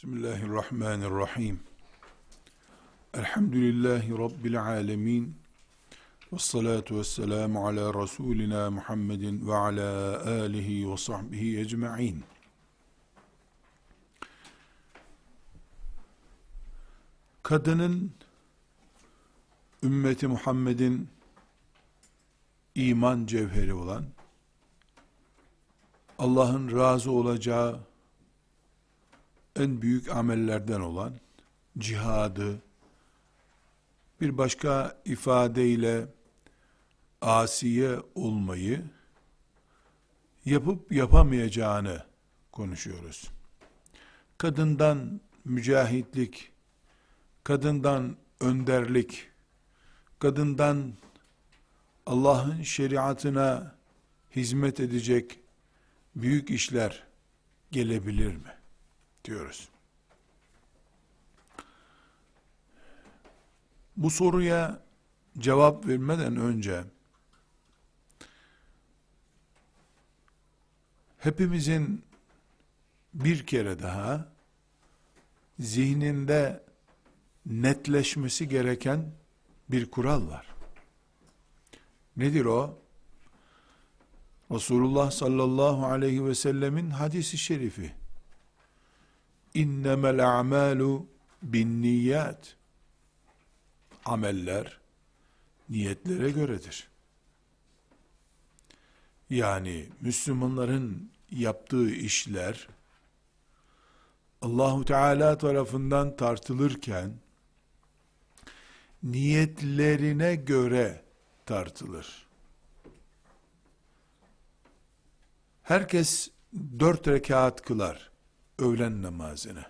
Bismillahirrahmanirrahim. Elhamdülillahi Rabbil alemin. Ve salatu ve selamu ala Resulina Muhammedin ve ala alihi ve sahbihi ecma'in. Kadının ümmeti Muhammed'in iman cevheri olan Allah'ın razı olacağı en büyük amellerden olan cihadı bir başka ifadeyle asiye olmayı yapıp yapamayacağını konuşuyoruz. Kadından mücahitlik, kadından önderlik, kadından Allah'ın şeriatına hizmet edecek büyük işler gelebilir mi? Diyoruz. Bu soruya cevap vermeden önce hepimizin bir kere daha zihninde netleşmesi gereken bir kural var. Nedir o? Resulullah sallallahu aleyhi ve sellemin hadisi şerifi. İnnemel a'malu bin niyat. Ameller niyetlere göredir. Yani Müslümanların yaptığı işler Allahu Teala tarafından tartılırken niyetlerine göre tartılır. Herkes dört rekat kılar öğlen namazını.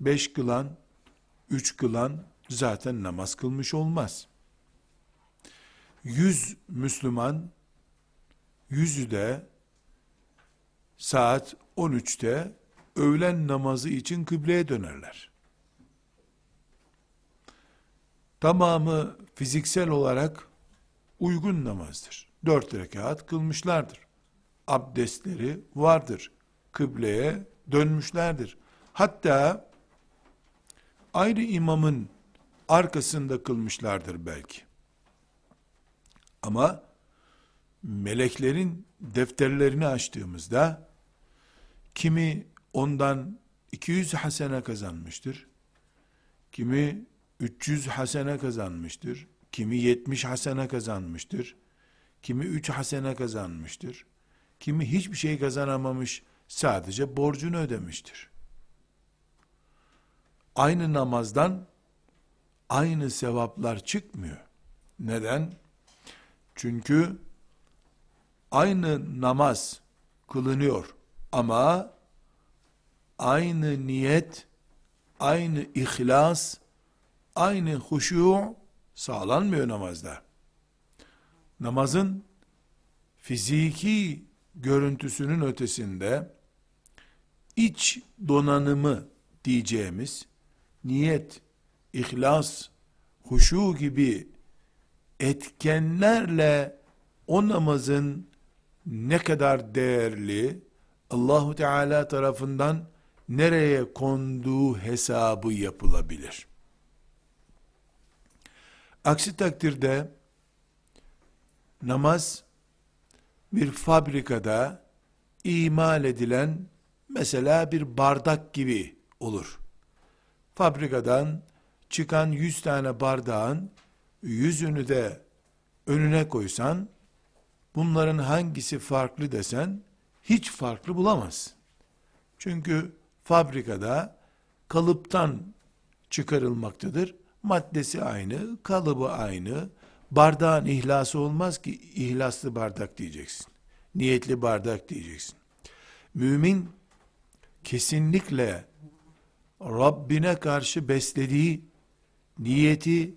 Beş kılan, üç kılan zaten namaz kılmış olmaz. Yüz Müslüman, yüzü de saat 13'te öğlen namazı için kıbleye dönerler. Tamamı fiziksel olarak uygun namazdır. Dört rekat kılmışlardır. Abdestleri vardır kıbleye dönmüşlerdir. Hatta ayrı imamın arkasında kılmışlardır belki. Ama meleklerin defterlerini açtığımızda kimi ondan 200 hasene kazanmıştır. Kimi 300 hasene kazanmıştır. Kimi 70 hasene kazanmıştır. Kimi 3 hasene kazanmıştır. Kimi hiçbir şey kazanamamış, sadece borcunu ödemiştir. Aynı namazdan aynı sevaplar çıkmıyor. Neden? Çünkü aynı namaz kılınıyor ama aynı niyet, aynı ihlas, aynı huşu sağlanmıyor namazda. Namazın fiziki görüntüsünün ötesinde iç donanımı diyeceğimiz niyet, ihlas, huşu gibi etkenlerle o namazın ne kadar değerli Allahu Teala tarafından nereye konduğu hesabı yapılabilir. Aksi takdirde namaz bir fabrikada imal edilen mesela bir bardak gibi olur. Fabrikadan çıkan 100 tane bardağın yüzünü de önüne koysan bunların hangisi farklı desen hiç farklı bulamazsın. Çünkü fabrikada kalıptan çıkarılmaktadır. Maddesi aynı, kalıbı aynı. Bardağın ihlası olmaz ki ihlaslı bardak diyeceksin. Niyetli bardak diyeceksin. Mümin kesinlikle Rabbine karşı beslediği niyeti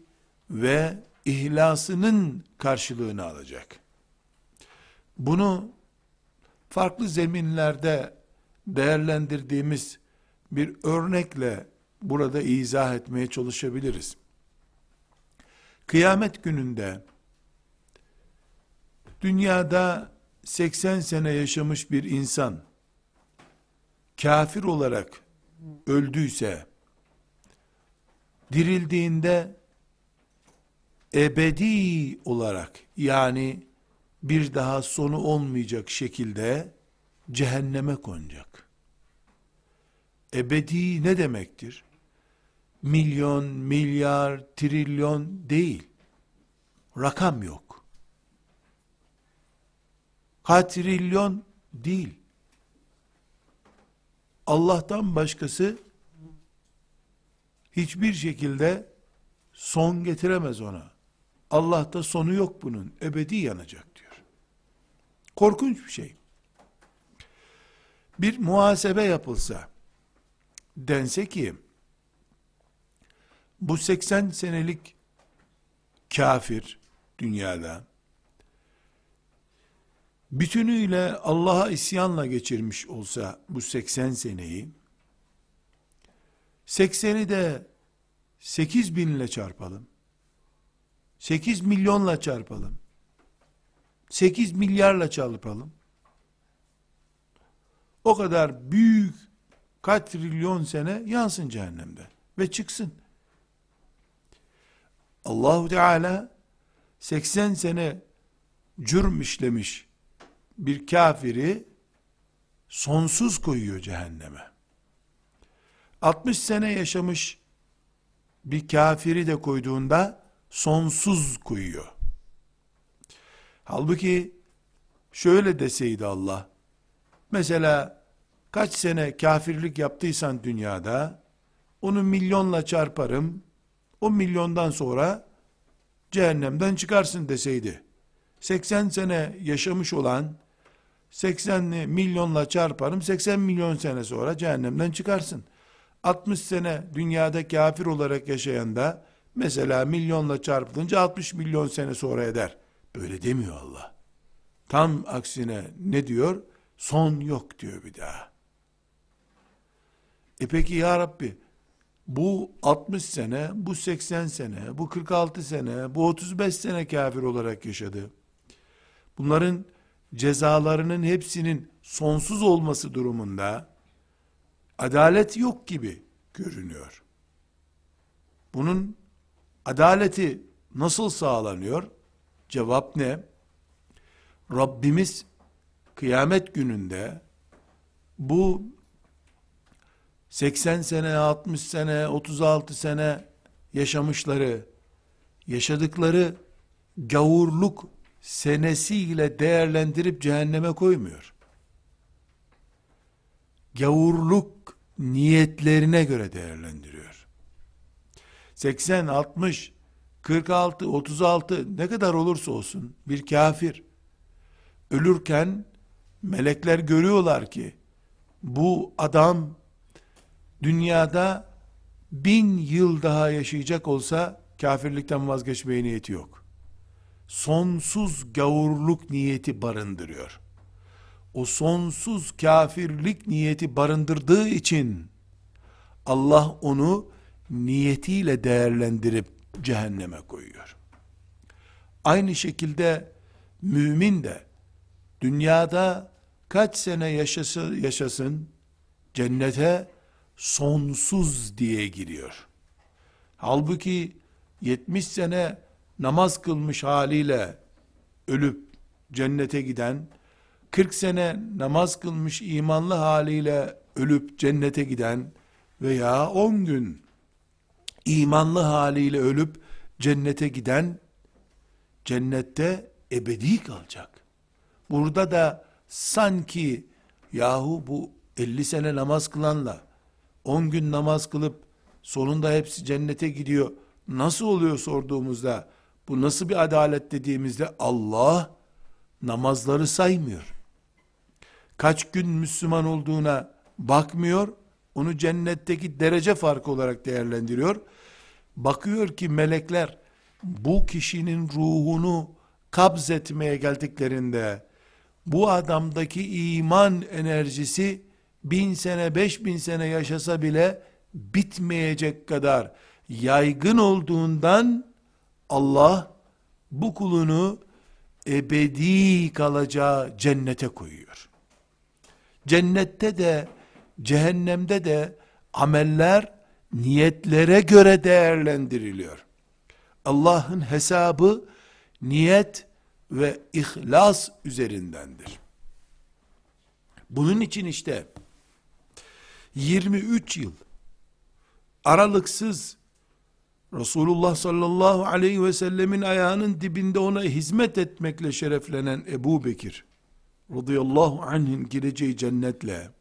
ve ihlasının karşılığını alacak. Bunu farklı zeminlerde değerlendirdiğimiz bir örnekle burada izah etmeye çalışabiliriz. Kıyamet gününde dünyada 80 sene yaşamış bir insan kafir olarak öldüyse dirildiğinde ebedi olarak yani bir daha sonu olmayacak şekilde cehenneme konacak. Ebedi ne demektir? Milyon, milyar, trilyon değil. Rakam yok. Katrilyon değil. Allah'tan başkası hiçbir şekilde son getiremez ona. Allah'ta sonu yok bunun. Ebedi yanacak diyor. Korkunç bir şey. Bir muhasebe yapılsa, dense ki, bu 80 senelik kafir dünyada, bütünüyle Allah'a isyanla geçirmiş olsa bu 80 seneyi, 80'i de 8 binle çarpalım. 8 milyonla çarpalım. 8 milyarla çarpalım. O kadar büyük kaç trilyon sene yansın cehennemde ve çıksın. Allahu Teala 80 sene cürm işlemiş bir kafiri sonsuz koyuyor cehenneme. 60 sene yaşamış bir kafiri de koyduğunda sonsuz koyuyor. Halbuki şöyle deseydi Allah, mesela kaç sene kafirlik yaptıysan dünyada, onu milyonla çarparım, o milyondan sonra cehennemden çıkarsın deseydi. 80 sene yaşamış olan 80 milyonla çarparım 80 milyon sene sonra cehennemden çıkarsın. 60 sene dünyada kafir olarak yaşayan da mesela milyonla çarpılınca 60 milyon sene sonra eder. Böyle demiyor Allah. Tam aksine ne diyor? Son yok diyor bir daha. E peki ya Rabbi bu 60 sene, bu 80 sene, bu 46 sene, bu 35 sene kafir olarak yaşadı. Bunların cezalarının hepsinin sonsuz olması durumunda adalet yok gibi görünüyor. Bunun adaleti nasıl sağlanıyor? Cevap ne? Rabbimiz kıyamet gününde bu 80 sene, 60 sene, 36 sene yaşamışları, yaşadıkları gavurluk senesiyle değerlendirip cehenneme koymuyor. Gavurluk niyetlerine göre değerlendiriyor. 80, 60, 46, 36 ne kadar olursa olsun bir kafir ölürken melekler görüyorlar ki bu adam dünyada bin yıl daha yaşayacak olsa kafirlikten vazgeçmeye niyeti yok. Sonsuz gavurluk niyeti barındırıyor. O sonsuz kafirlik niyeti barındırdığı için Allah onu niyetiyle değerlendirip cehenneme koyuyor. Aynı şekilde mümin de dünyada kaç sene yaşası, yaşasın cennete sonsuz diye giriyor. Halbuki 70 sene namaz kılmış haliyle ölüp cennete giden, 40 sene namaz kılmış imanlı haliyle ölüp cennete giden veya 10 gün imanlı haliyle ölüp cennete giden cennette ebedi kalacak. Burada da sanki yahu bu 50 sene namaz kılanla 10 gün namaz kılıp sonunda hepsi cennete gidiyor. Nasıl oluyor sorduğumuzda bu nasıl bir adalet dediğimizde Allah namazları saymıyor. Kaç gün Müslüman olduğuna bakmıyor. Onu cennetteki derece farkı olarak değerlendiriyor. Bakıyor ki melekler bu kişinin ruhunu kabz etmeye geldiklerinde bu adamdaki iman enerjisi bin sene, beş bin sene yaşasa bile bitmeyecek kadar yaygın olduğundan Allah bu kulunu ebedi kalacağı cennete koyuyor. Cennette de cehennemde de ameller niyetlere göre değerlendiriliyor. Allah'ın hesabı niyet ve ihlas üzerindendir. Bunun için işte 23 yıl aralıksız Resulullah sallallahu aleyhi ve sellemin ayağının dibinde ona hizmet etmekle şereflenen Ebu Bekir radıyallahu anh'in gireceği cennetle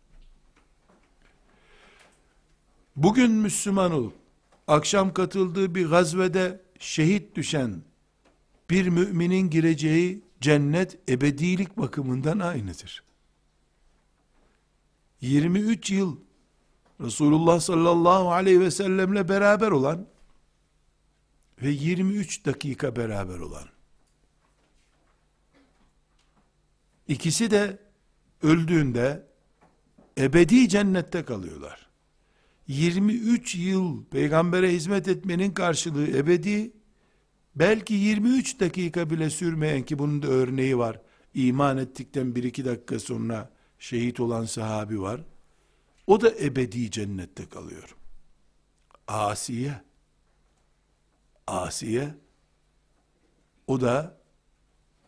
bugün Müslüman olup akşam katıldığı bir gazvede şehit düşen bir müminin gireceği cennet ebedilik bakımından aynıdır. 23 yıl Resulullah sallallahu aleyhi ve sellemle beraber olan ve 23 dakika beraber olan ikisi de öldüğünde ebedi cennette kalıyorlar. 23 yıl peygambere hizmet etmenin karşılığı ebedi, belki 23 dakika bile sürmeyen ki bunun da örneği var. İman ettikten 1-2 dakika sonra şehit olan sahabi var. O da ebedi cennette kalıyor. Asiye, Asiye, o da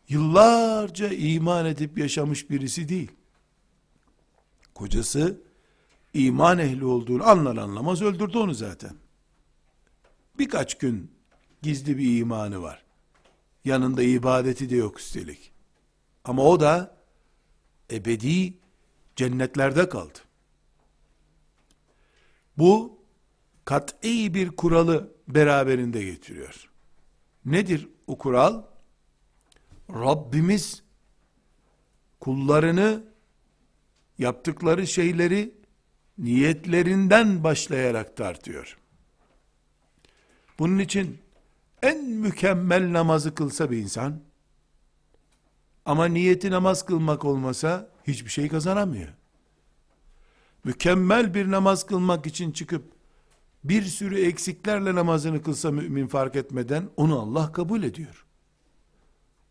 yıllarca iman edip yaşamış birisi değil. Kocası iman ehli olduğunu anlar anlamaz öldürdü onu zaten. Birkaç gün gizli bir imanı var. Yanında ibadeti de yok üstelik. Ama o da ebedi cennetlerde kaldı. Bu kat'i bir kuralı beraberinde getiriyor. Nedir o kural? Rabbimiz kullarını yaptıkları şeyleri niyetlerinden başlayarak tartıyor. Bunun için en mükemmel namazı kılsa bir insan ama niyeti namaz kılmak olmasa hiçbir şey kazanamıyor. Mükemmel bir namaz kılmak için çıkıp bir sürü eksiklerle namazını kılsa mümin fark etmeden onu Allah kabul ediyor.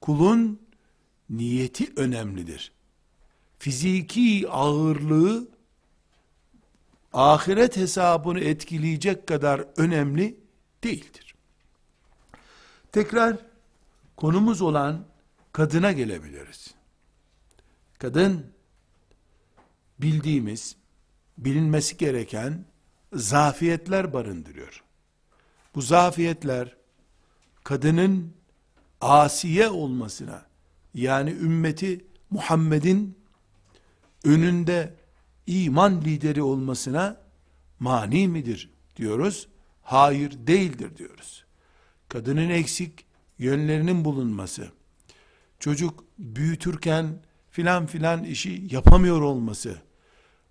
Kulun niyeti önemlidir. Fiziki ağırlığı ahiret hesabını etkileyecek kadar önemli değildir. Tekrar konumuz olan kadına gelebiliriz. Kadın bildiğimiz, bilinmesi gereken zafiyetler barındırıyor. Bu zafiyetler kadının asiye olmasına yani ümmeti Muhammed'in önünde iman lideri olmasına mani midir diyoruz? Hayır değildir diyoruz. Kadının eksik yönlerinin bulunması, çocuk büyütürken filan filan işi yapamıyor olması,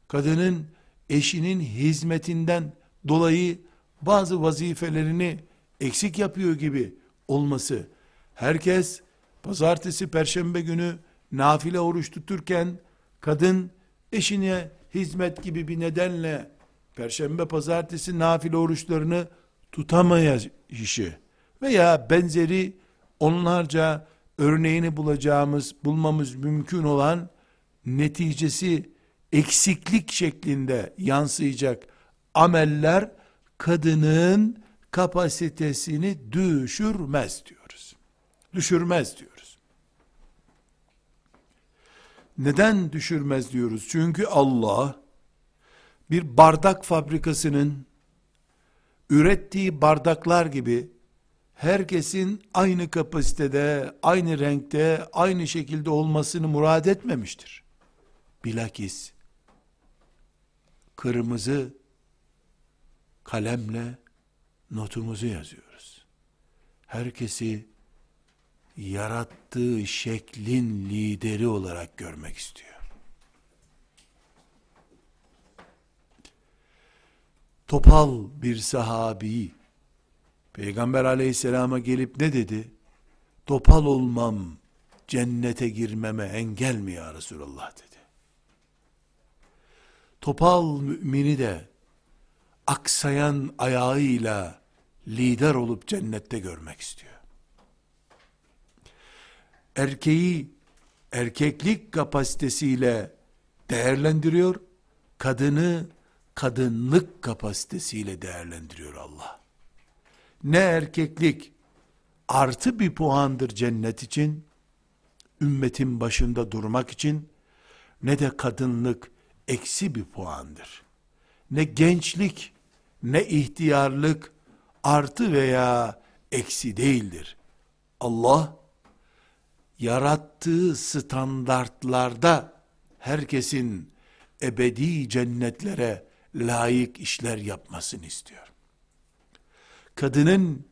kadının eşinin hizmetinden dolayı bazı vazifelerini eksik yapıyor gibi olması, herkes pazartesi, perşembe günü nafile oruç tuturken, kadın eşine hizmet gibi bir nedenle perşembe, pazartesi nafile oruçlarını tutamayışı veya benzeri onlarca örneğini bulacağımız, bulmamız mümkün olan neticesi eksiklik şeklinde yansıyacak ameller kadının kapasitesini düşürmez diyoruz. Düşürmez diyoruz. Neden düşürmez diyoruz? Çünkü Allah bir bardak fabrikasının ürettiği bardaklar gibi herkesin aynı kapasitede, aynı renkte, aynı şekilde olmasını murad etmemiştir. Bilakis kırmızı kalemle notumuzu yazıyoruz. Herkesi yarattığı şeklin lideri olarak görmek istiyor. Topal bir sahabi Peygamber aleyhisselama gelip ne dedi? Topal olmam cennete girmeme engel mi ya Resulallah dedi topal mümini de aksayan ayağıyla lider olup cennette görmek istiyor. Erkeği erkeklik kapasitesiyle değerlendiriyor, kadını kadınlık kapasitesiyle değerlendiriyor Allah. Ne erkeklik artı bir puandır cennet için, ümmetin başında durmak için, ne de kadınlık eksi bir puandır. Ne gençlik, ne ihtiyarlık artı veya eksi değildir. Allah yarattığı standartlarda herkesin ebedi cennetlere layık işler yapmasını istiyor. Kadının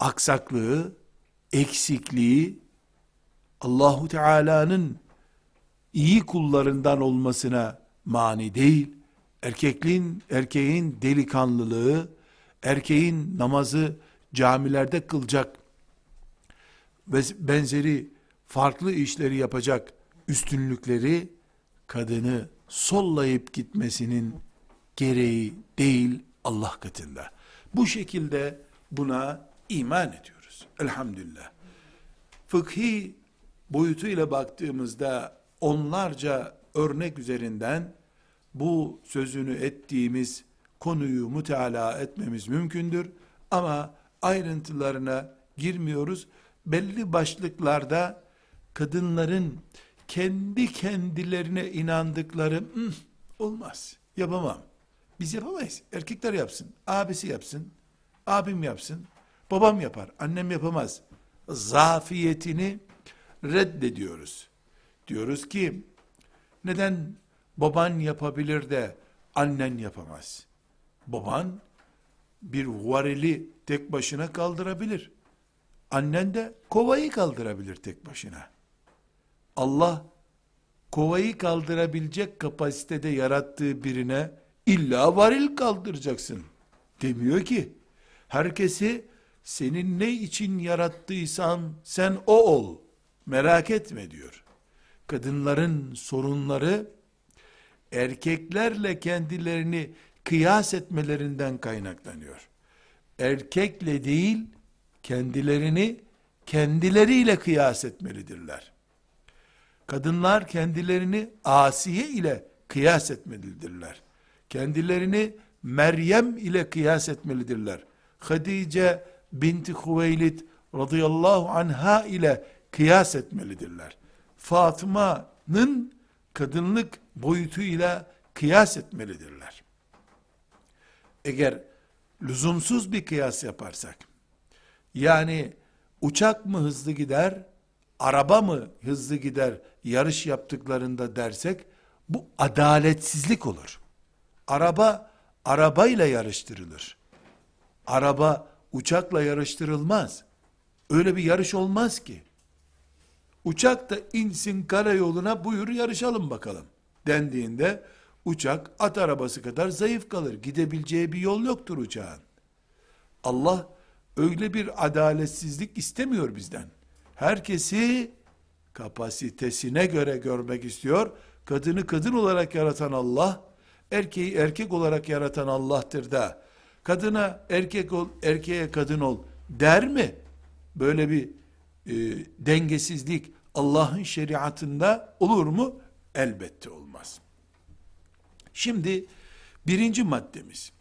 aksaklığı, eksikliği Allahu Teala'nın iyi kullarından olmasına mani değil. Erkekliğin, erkeğin delikanlılığı, erkeğin namazı camilerde kılacak ve benzeri farklı işleri yapacak üstünlükleri kadını sollayıp gitmesinin gereği değil Allah katında. Bu şekilde buna iman ediyoruz. Elhamdülillah. Fıkhi boyutuyla baktığımızda onlarca örnek üzerinden bu sözünü ettiğimiz konuyu müteala etmemiz mümkündür. Ama ayrıntılarına girmiyoruz. Belli başlıklarda kadınların kendi kendilerine inandıkları olmaz, yapamam. Biz yapamayız. Erkekler yapsın, abisi yapsın, abim yapsın, babam yapar, annem yapamaz. Zafiyetini reddediyoruz. Diyoruz ki, neden baban yapabilir de annen yapamaz? Baban bir varili tek başına kaldırabilir. Annen de kovayı kaldırabilir tek başına. Allah kovayı kaldırabilecek kapasitede yarattığı birine illa varil kaldıracaksın demiyor ki. Herkesi senin ne için yarattıysan sen o ol. Merak etme diyor. Kadınların sorunları erkeklerle kendilerini kıyas etmelerinden kaynaklanıyor. Erkekle değil, kendilerini kendileriyle kıyas etmelidirler. Kadınlar kendilerini Asiye ile kıyas etmelidirler. Kendilerini Meryem ile kıyas etmelidirler. Hadice binti Hüveylid radıyallahu anha ile kıyas etmelidirler. Fatıma'nın kadınlık boyutuyla kıyas etmelidirler. Eğer lüzumsuz bir kıyas yaparsak, yani uçak mı hızlı gider, araba mı hızlı gider yarış yaptıklarında dersek, bu adaletsizlik olur. Araba, arabayla yarıştırılır. Araba, uçakla yarıştırılmaz. Öyle bir yarış olmaz ki. Uçak da insin karayoluna buyur yarışalım bakalım dendiğinde uçak at arabası kadar zayıf kalır. Gidebileceği bir yol yoktur uçağın. Allah öyle bir adaletsizlik istemiyor bizden. Herkesi kapasitesine göre görmek istiyor. Kadını kadın olarak yaratan Allah, erkeği erkek olarak yaratan Allah'tır da, kadına erkek ol, erkeğe kadın ol der mi? Böyle bir e, dengesizlik Allah'ın şeriatında olur mu? Elbette olmaz. Şimdi birinci maddemiz,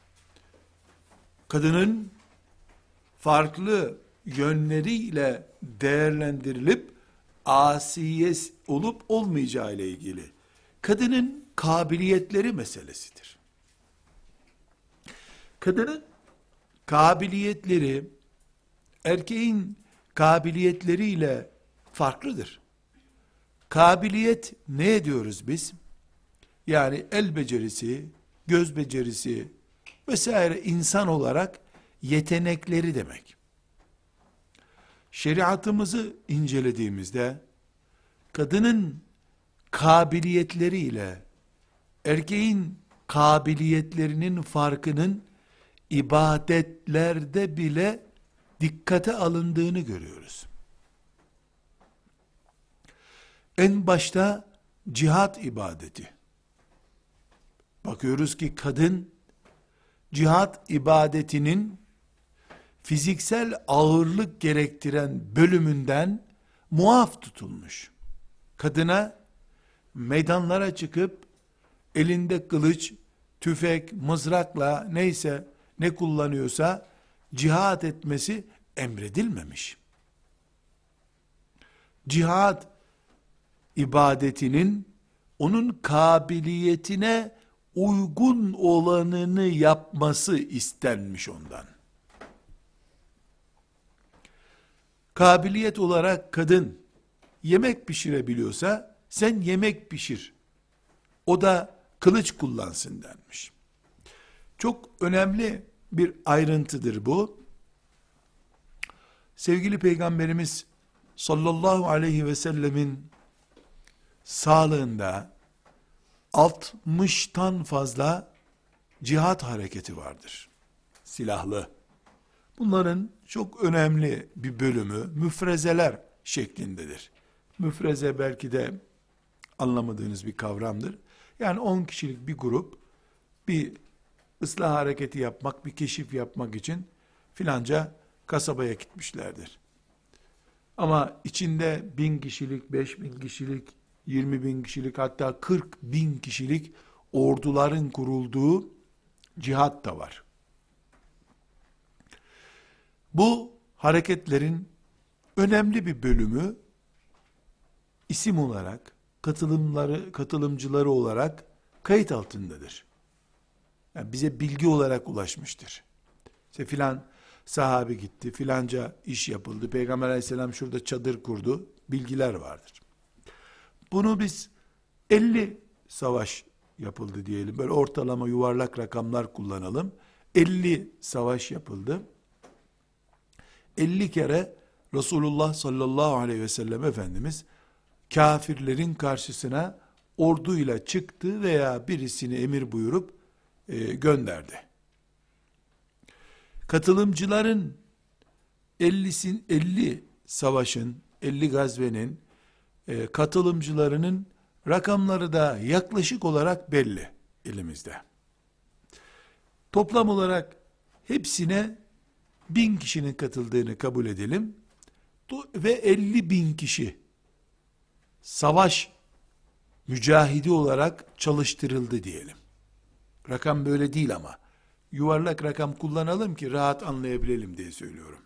kadının farklı yönleriyle değerlendirilip asiyes olup olmayacağı ile ilgili kadının kabiliyetleri meselesidir. Kadının kabiliyetleri erkeğin kabiliyetleriyle farklıdır. Kabiliyet ne diyoruz biz? Yani el becerisi, göz becerisi vesaire insan olarak yetenekleri demek. Şeriatımızı incelediğimizde kadının kabiliyetleriyle erkeğin kabiliyetlerinin farkının ibadetlerde bile dikkate alındığını görüyoruz. En başta cihat ibadeti. Bakıyoruz ki kadın cihat ibadetinin fiziksel ağırlık gerektiren bölümünden muaf tutulmuş. Kadına meydanlara çıkıp elinde kılıç, tüfek, mızrakla neyse ne kullanıyorsa cihat etmesi emredilmemiş. Cihat ibadetinin onun kabiliyetine uygun olanını yapması istenmiş ondan. Kabiliyet olarak kadın yemek pişirebiliyorsa sen yemek pişir. O da kılıç kullansın denmiş. Çok önemli bir ayrıntıdır bu. Sevgili Peygamberimiz sallallahu aleyhi ve sellemin sağlığında 60'tan fazla cihat hareketi vardır. Silahlı. Bunların çok önemli bir bölümü müfrezeler şeklindedir. Müfreze belki de anlamadığınız bir kavramdır. Yani 10 kişilik bir grup bir ıslah hareketi yapmak, bir keşif yapmak için filanca kasabaya gitmişlerdir. Ama içinde bin kişilik, beş bin kişilik, 20 bin kişilik hatta 40 bin kişilik orduların kurulduğu cihat da var. Bu hareketlerin önemli bir bölümü isim olarak katılımları katılımcıları olarak kayıt altındadır. Yani bize bilgi olarak ulaşmıştır. İşte filan sahabi gitti, filanca iş yapıldı, Peygamber aleyhisselam şurada çadır kurdu, bilgiler vardır. Bunu biz 50 savaş yapıldı diyelim. Böyle ortalama yuvarlak rakamlar kullanalım. 50 savaş yapıldı. 50 kere Resulullah sallallahu aleyhi ve sellem Efendimiz kafirlerin karşısına orduyla çıktı veya birisini emir buyurup e, gönderdi. Katılımcıların 50'sin 50 savaşın, 50 gazvenin e, katılımcılarının rakamları da yaklaşık olarak belli elimizde. Toplam olarak hepsine bin kişinin katıldığını kabul edelim ve 50 bin kişi savaş mücahidi olarak çalıştırıldı diyelim. Rakam böyle değil ama yuvarlak rakam kullanalım ki rahat anlayabilelim diye söylüyorum.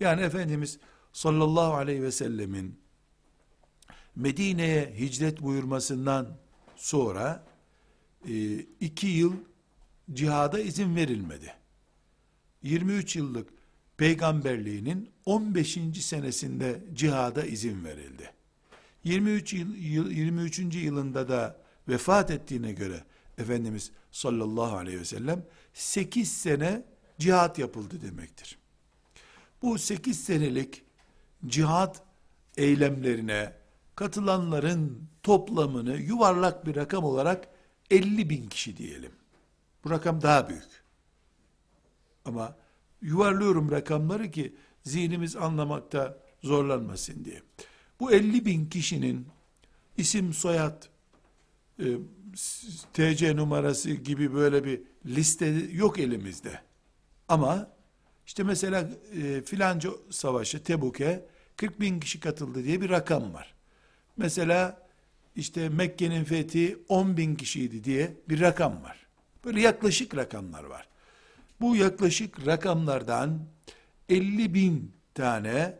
Yani Efendimiz sallallahu aleyhi ve sellemin Medine'ye hicret buyurmasından sonra e, iki yıl cihada izin verilmedi. 23 yıllık peygamberliğinin 15. senesinde cihada izin verildi. 23 yıl, 23. yılında da vefat ettiğine göre Efendimiz sallallahu aleyhi ve sellem 8 sene cihat yapıldı demektir. Bu 8 senelik cihat eylemlerine katılanların toplamını yuvarlak bir rakam olarak 50 bin kişi diyelim. Bu rakam daha büyük. Ama yuvarlıyorum rakamları ki zihnimiz anlamakta zorlanmasın diye. Bu 50 bin kişinin isim, soyad, e, TC numarası gibi böyle bir liste yok elimizde. Ama işte mesela e, filanca savaşı Tebuk'e 40 bin kişi katıldı diye bir rakam var. Mesela işte Mekke'nin fethi 10 bin kişiydi diye bir rakam var. Böyle yaklaşık rakamlar var. Bu yaklaşık rakamlardan 50 bin tane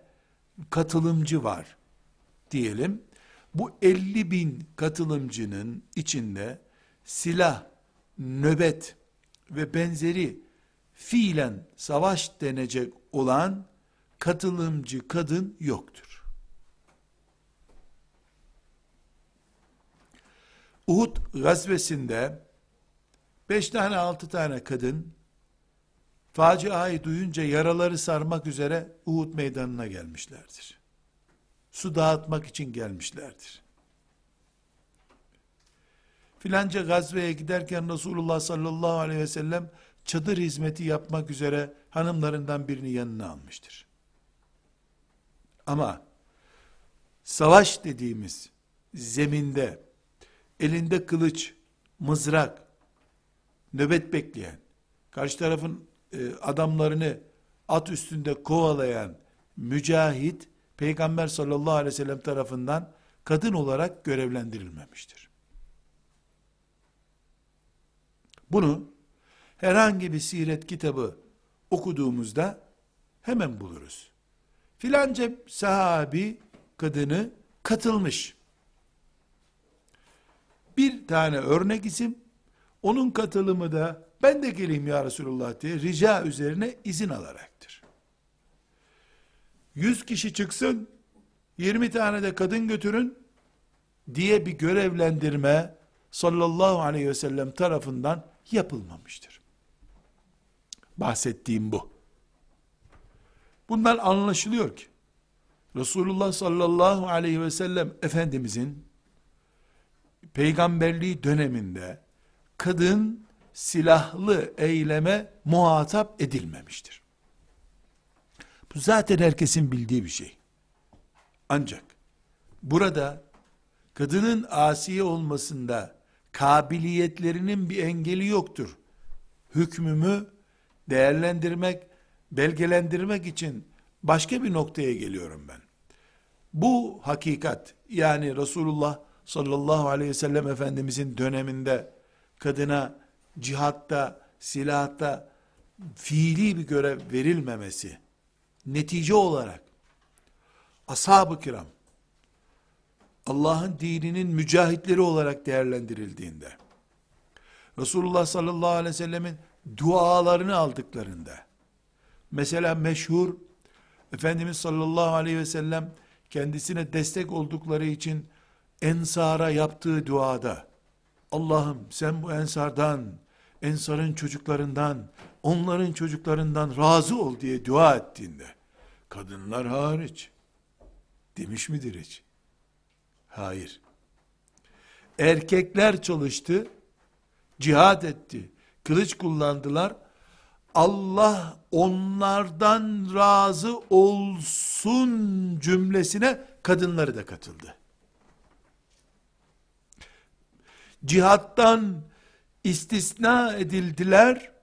katılımcı var diyelim. Bu 50 bin katılımcının içinde silah, nöbet ve benzeri fiilen savaş denecek olan katılımcı kadın yoktur. Uhud gazvesinde beş tane altı tane kadın faciayı duyunca yaraları sarmak üzere Uhud meydanına gelmişlerdir. Su dağıtmak için gelmişlerdir. Filanca gazveye giderken Resulullah sallallahu aleyhi ve sellem çadır hizmeti yapmak üzere hanımlarından birini yanına almıştır. Ama savaş dediğimiz zeminde elinde kılıç, mızrak, nöbet bekleyen, karşı tarafın e, adamlarını at üstünde kovalayan mücahit, Peygamber sallallahu aleyhi ve sellem tarafından kadın olarak görevlendirilmemiştir. Bunu herhangi bir siret kitabı okuduğumuzda hemen buluruz. Filanca sahabi kadını katılmış. Bir tane örnek isim, onun katılımı da ben de geleyim ya Resulullah diye rica üzerine izin alaraktır. Yüz kişi çıksın, 20 tane de kadın götürün diye bir görevlendirme sallallahu aleyhi ve sellem tarafından yapılmamıştır. Bahsettiğim bu. Bundan anlaşılıyor ki Resulullah sallallahu aleyhi ve sellem Efendimizin peygamberliği döneminde kadın silahlı eyleme muhatap edilmemiştir. Bu zaten herkesin bildiği bir şey. Ancak burada kadının asiye olmasında kabiliyetlerinin bir engeli yoktur. Hükmümü değerlendirmek, belgelendirmek için başka bir noktaya geliyorum ben. Bu hakikat yani Resulullah sallallahu aleyhi ve sellem Efendimizin döneminde kadına cihatta, silahta fiili bir görev verilmemesi netice olarak ashab-ı kiram Allah'ın dininin mücahitleri olarak değerlendirildiğinde Resulullah sallallahu aleyhi ve sellemin dualarını aldıklarında mesela meşhur Efendimiz sallallahu aleyhi ve sellem kendisine destek oldukları için ensara yaptığı duada Allah'ım sen bu ensardan, ensarın çocuklarından, onların çocuklarından razı ol diye dua ettiğinde, kadınlar hariç, demiş midir hiç? Hayır. Erkekler çalıştı, cihad etti, kılıç kullandılar, Allah onlardan razı olsun cümlesine kadınları da katıldı. cihattan istisna edildiler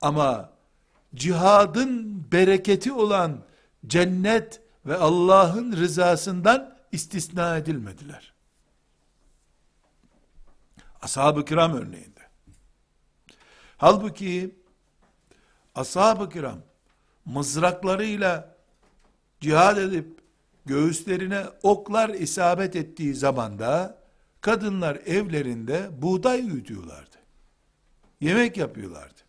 ama cihadın bereketi olan cennet ve Allah'ın rızasından istisna edilmediler. Ashab-ı kiram örneğinde. Halbuki ashab-ı kiram mızraklarıyla cihad edip göğüslerine oklar isabet ettiği zamanda kadınlar evlerinde buğday üyütüyorlardı. Yemek yapıyorlardı.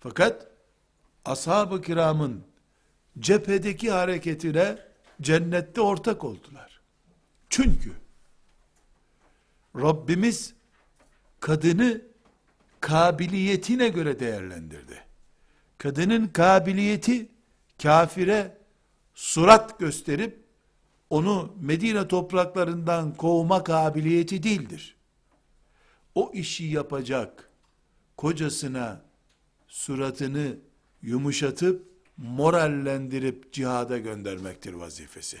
Fakat ashab-ı kiramın cephedeki hareketine cennette ortak oldular. Çünkü Rabbimiz kadını kabiliyetine göre değerlendirdi. Kadının kabiliyeti kafire surat gösterip onu Medine topraklarından kovma kabiliyeti değildir. O işi yapacak kocasına suratını yumuşatıp morallendirip cihada göndermektir vazifesi.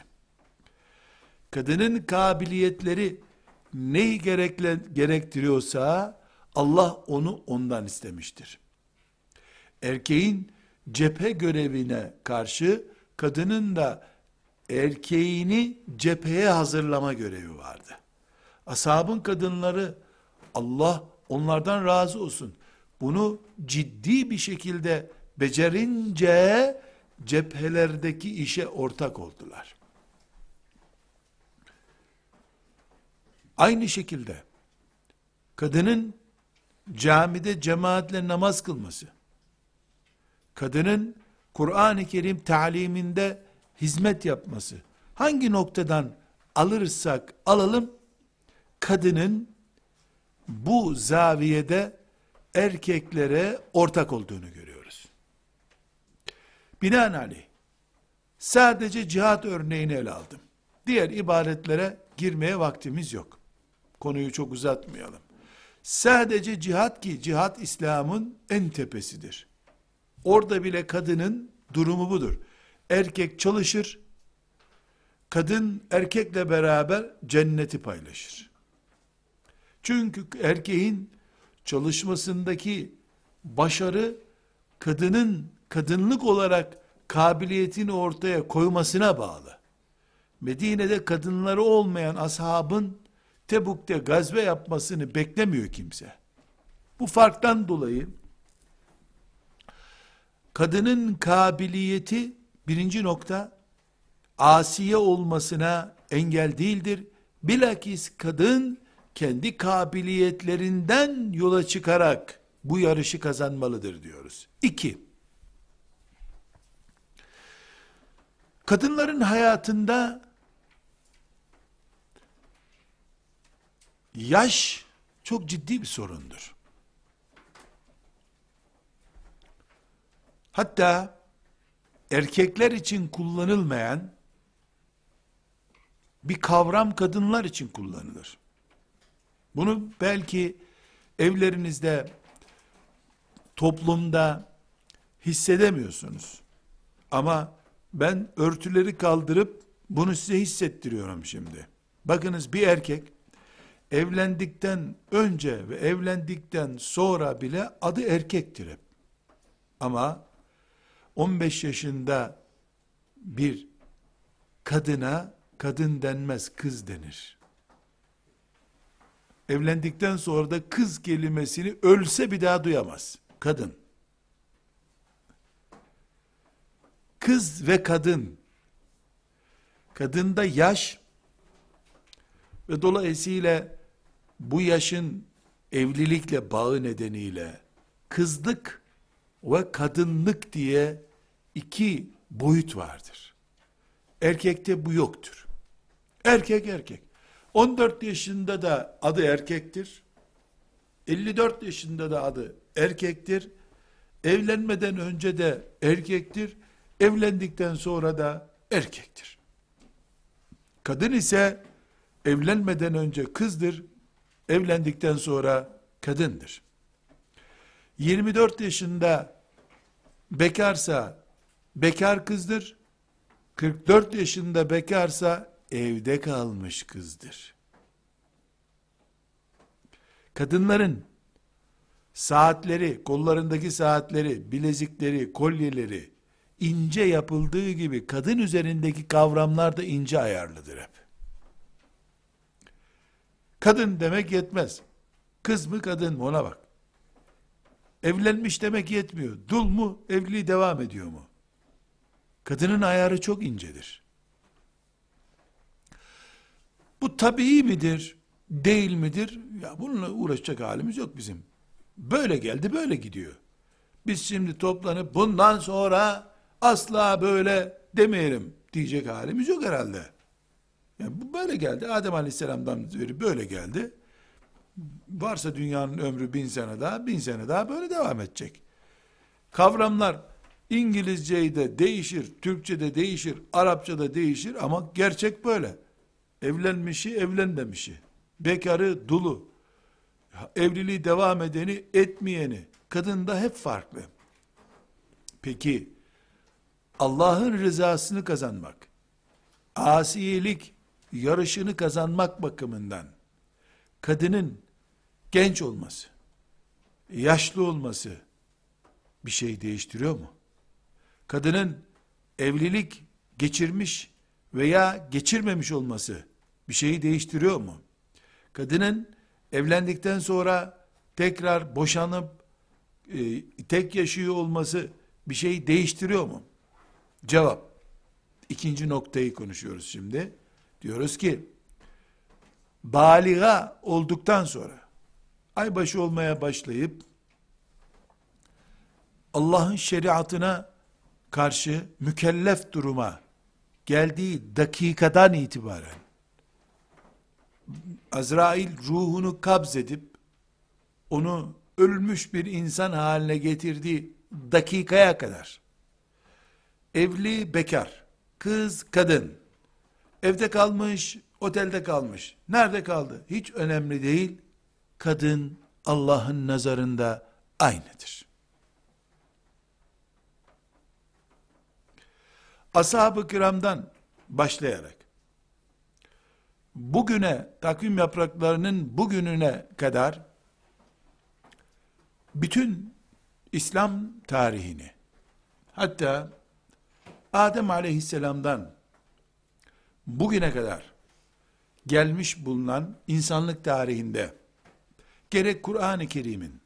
Kadının kabiliyetleri neyi gerekle, gerektiriyorsa Allah onu ondan istemiştir. Erkeğin cephe görevine karşı kadının da erkeğini cepheye hazırlama görevi vardı. Ashabın kadınları Allah onlardan razı olsun. Bunu ciddi bir şekilde becerince cephelerdeki işe ortak oldular. Aynı şekilde kadının camide cemaatle namaz kılması, kadının Kur'an-ı Kerim taliminde hizmet yapması, hangi noktadan alırsak alalım, kadının bu zaviyede erkeklere ortak olduğunu görüyoruz. Binaenaleyh, sadece cihat örneğini ele aldım. Diğer ibaretlere girmeye vaktimiz yok. Konuyu çok uzatmayalım. Sadece cihat ki cihat İslam'ın en tepesidir. Orada bile kadının durumu budur erkek çalışır, kadın erkekle beraber cenneti paylaşır. Çünkü erkeğin çalışmasındaki başarı kadının kadınlık olarak kabiliyetini ortaya koymasına bağlı. Medine'de kadınları olmayan ashabın Tebuk'te gazve yapmasını beklemiyor kimse. Bu farktan dolayı kadının kabiliyeti birinci nokta asiye olmasına engel değildir. Bilakis kadın kendi kabiliyetlerinden yola çıkarak bu yarışı kazanmalıdır diyoruz. İki, kadınların hayatında yaş çok ciddi bir sorundur. Hatta erkekler için kullanılmayan bir kavram kadınlar için kullanılır. Bunu belki evlerinizde, toplumda hissedemiyorsunuz. Ama ben örtüleri kaldırıp bunu size hissettiriyorum şimdi. Bakınız bir erkek evlendikten önce ve evlendikten sonra bile adı erkektir hep. Ama 15 yaşında bir kadına kadın denmez kız denir. Evlendikten sonra da kız kelimesini ölse bir daha duyamaz. Kadın. Kız ve kadın. Kadında yaş ve dolayısıyla bu yaşın evlilikle bağı nedeniyle kızlık ve kadınlık diye iki boyut vardır. Erkekte bu yoktur. Erkek erkek. 14 yaşında da adı erkektir. 54 yaşında da adı erkektir. Evlenmeden önce de erkektir. Evlendikten sonra da erkektir. Kadın ise evlenmeden önce kızdır. Evlendikten sonra kadındır. 24 yaşında bekarsa bekar kızdır. 44 yaşında bekarsa evde kalmış kızdır. Kadınların saatleri, kollarındaki saatleri, bilezikleri, kolyeleri ince yapıldığı gibi kadın üzerindeki kavramlar da ince ayarlıdır hep. Kadın demek yetmez. Kız mı kadın mı ona bak. Evlenmiş demek yetmiyor. Dul mu evliliği devam ediyor mu? Kadının ayarı çok incedir. Bu tabii midir? Değil midir? Ya bununla uğraşacak halimiz yok bizim. Böyle geldi böyle gidiyor. Biz şimdi toplanıp bundan sonra asla böyle demeyelim diyecek halimiz yok herhalde. Yani bu böyle geldi. Adem Aleyhisselam'dan beri böyle geldi. Varsa dünyanın ömrü bin sene daha, bin sene daha böyle devam edecek. Kavramlar İngilizce'de değişir, Türkçe'de değişir, Arapça'da değişir ama gerçek böyle. Evlenmişi, evlenmemişi, bekarı, dulu, evliliği devam edeni, etmeyeni, kadın da hep farklı. Peki, Allah'ın rızasını kazanmak, asiyelik yarışını kazanmak bakımından, kadının genç olması, yaşlı olması bir şey değiştiriyor mu? Kadının evlilik geçirmiş veya geçirmemiş olması bir şeyi değiştiriyor mu? Kadının evlendikten sonra tekrar boşanıp e, tek yaşıyor olması bir şeyi değiştiriyor mu? Cevap. İkinci noktayı konuşuyoruz şimdi. Diyoruz ki baliga olduktan sonra aybaşı olmaya başlayıp Allah'ın şeriatına karşı mükellef duruma geldiği dakikadan itibaren Azrail ruhunu kabz edip onu ölmüş bir insan haline getirdiği dakikaya kadar. Evli bekar, kız kadın, evde kalmış, otelde kalmış, nerede kaldı? Hiç önemli değil, kadın Allah'ın nazarında aynıdır. Ashab-ı kiramdan başlayarak bugüne takvim yapraklarının bugününe kadar bütün İslam tarihini hatta Adem aleyhisselamdan bugüne kadar gelmiş bulunan insanlık tarihinde gerek Kur'an-ı Kerim'in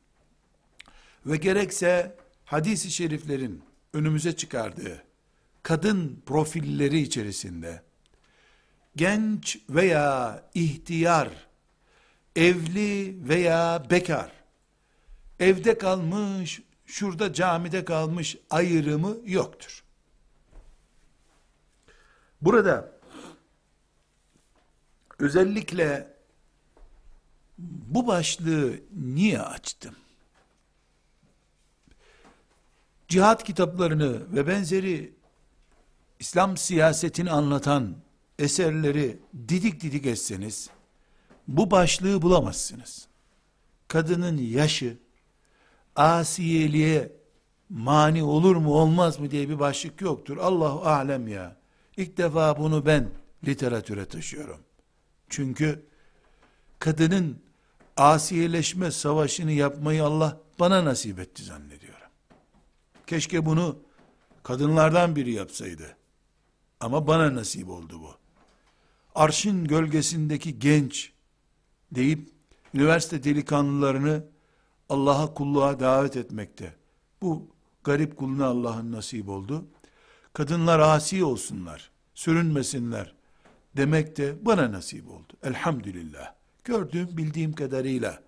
ve gerekse hadis-i şeriflerin önümüze çıkardığı kadın profilleri içerisinde genç veya ihtiyar, evli veya bekar, evde kalmış, şurada camide kalmış ayrımı yoktur. Burada özellikle bu başlığı niye açtım? Cihat kitaplarını ve benzeri İslam siyasetini anlatan eserleri didik didik etseniz, bu başlığı bulamazsınız. Kadının yaşı, asiyeliğe mani olur mu olmaz mı diye bir başlık yoktur. Allahu alem ya. İlk defa bunu ben literatüre taşıyorum. Çünkü kadının asiyeleşme savaşını yapmayı Allah bana nasip etti zannediyorum. Keşke bunu kadınlardan biri yapsaydı. Ama bana nasip oldu bu. Arşın gölgesindeki genç deyip üniversite delikanlılarını Allah'a kulluğa davet etmekte. Bu garip kuluna Allah'ın nasip oldu. Kadınlar asi olsunlar, sürünmesinler demek de bana nasip oldu. Elhamdülillah. Gördüğüm, bildiğim kadarıyla,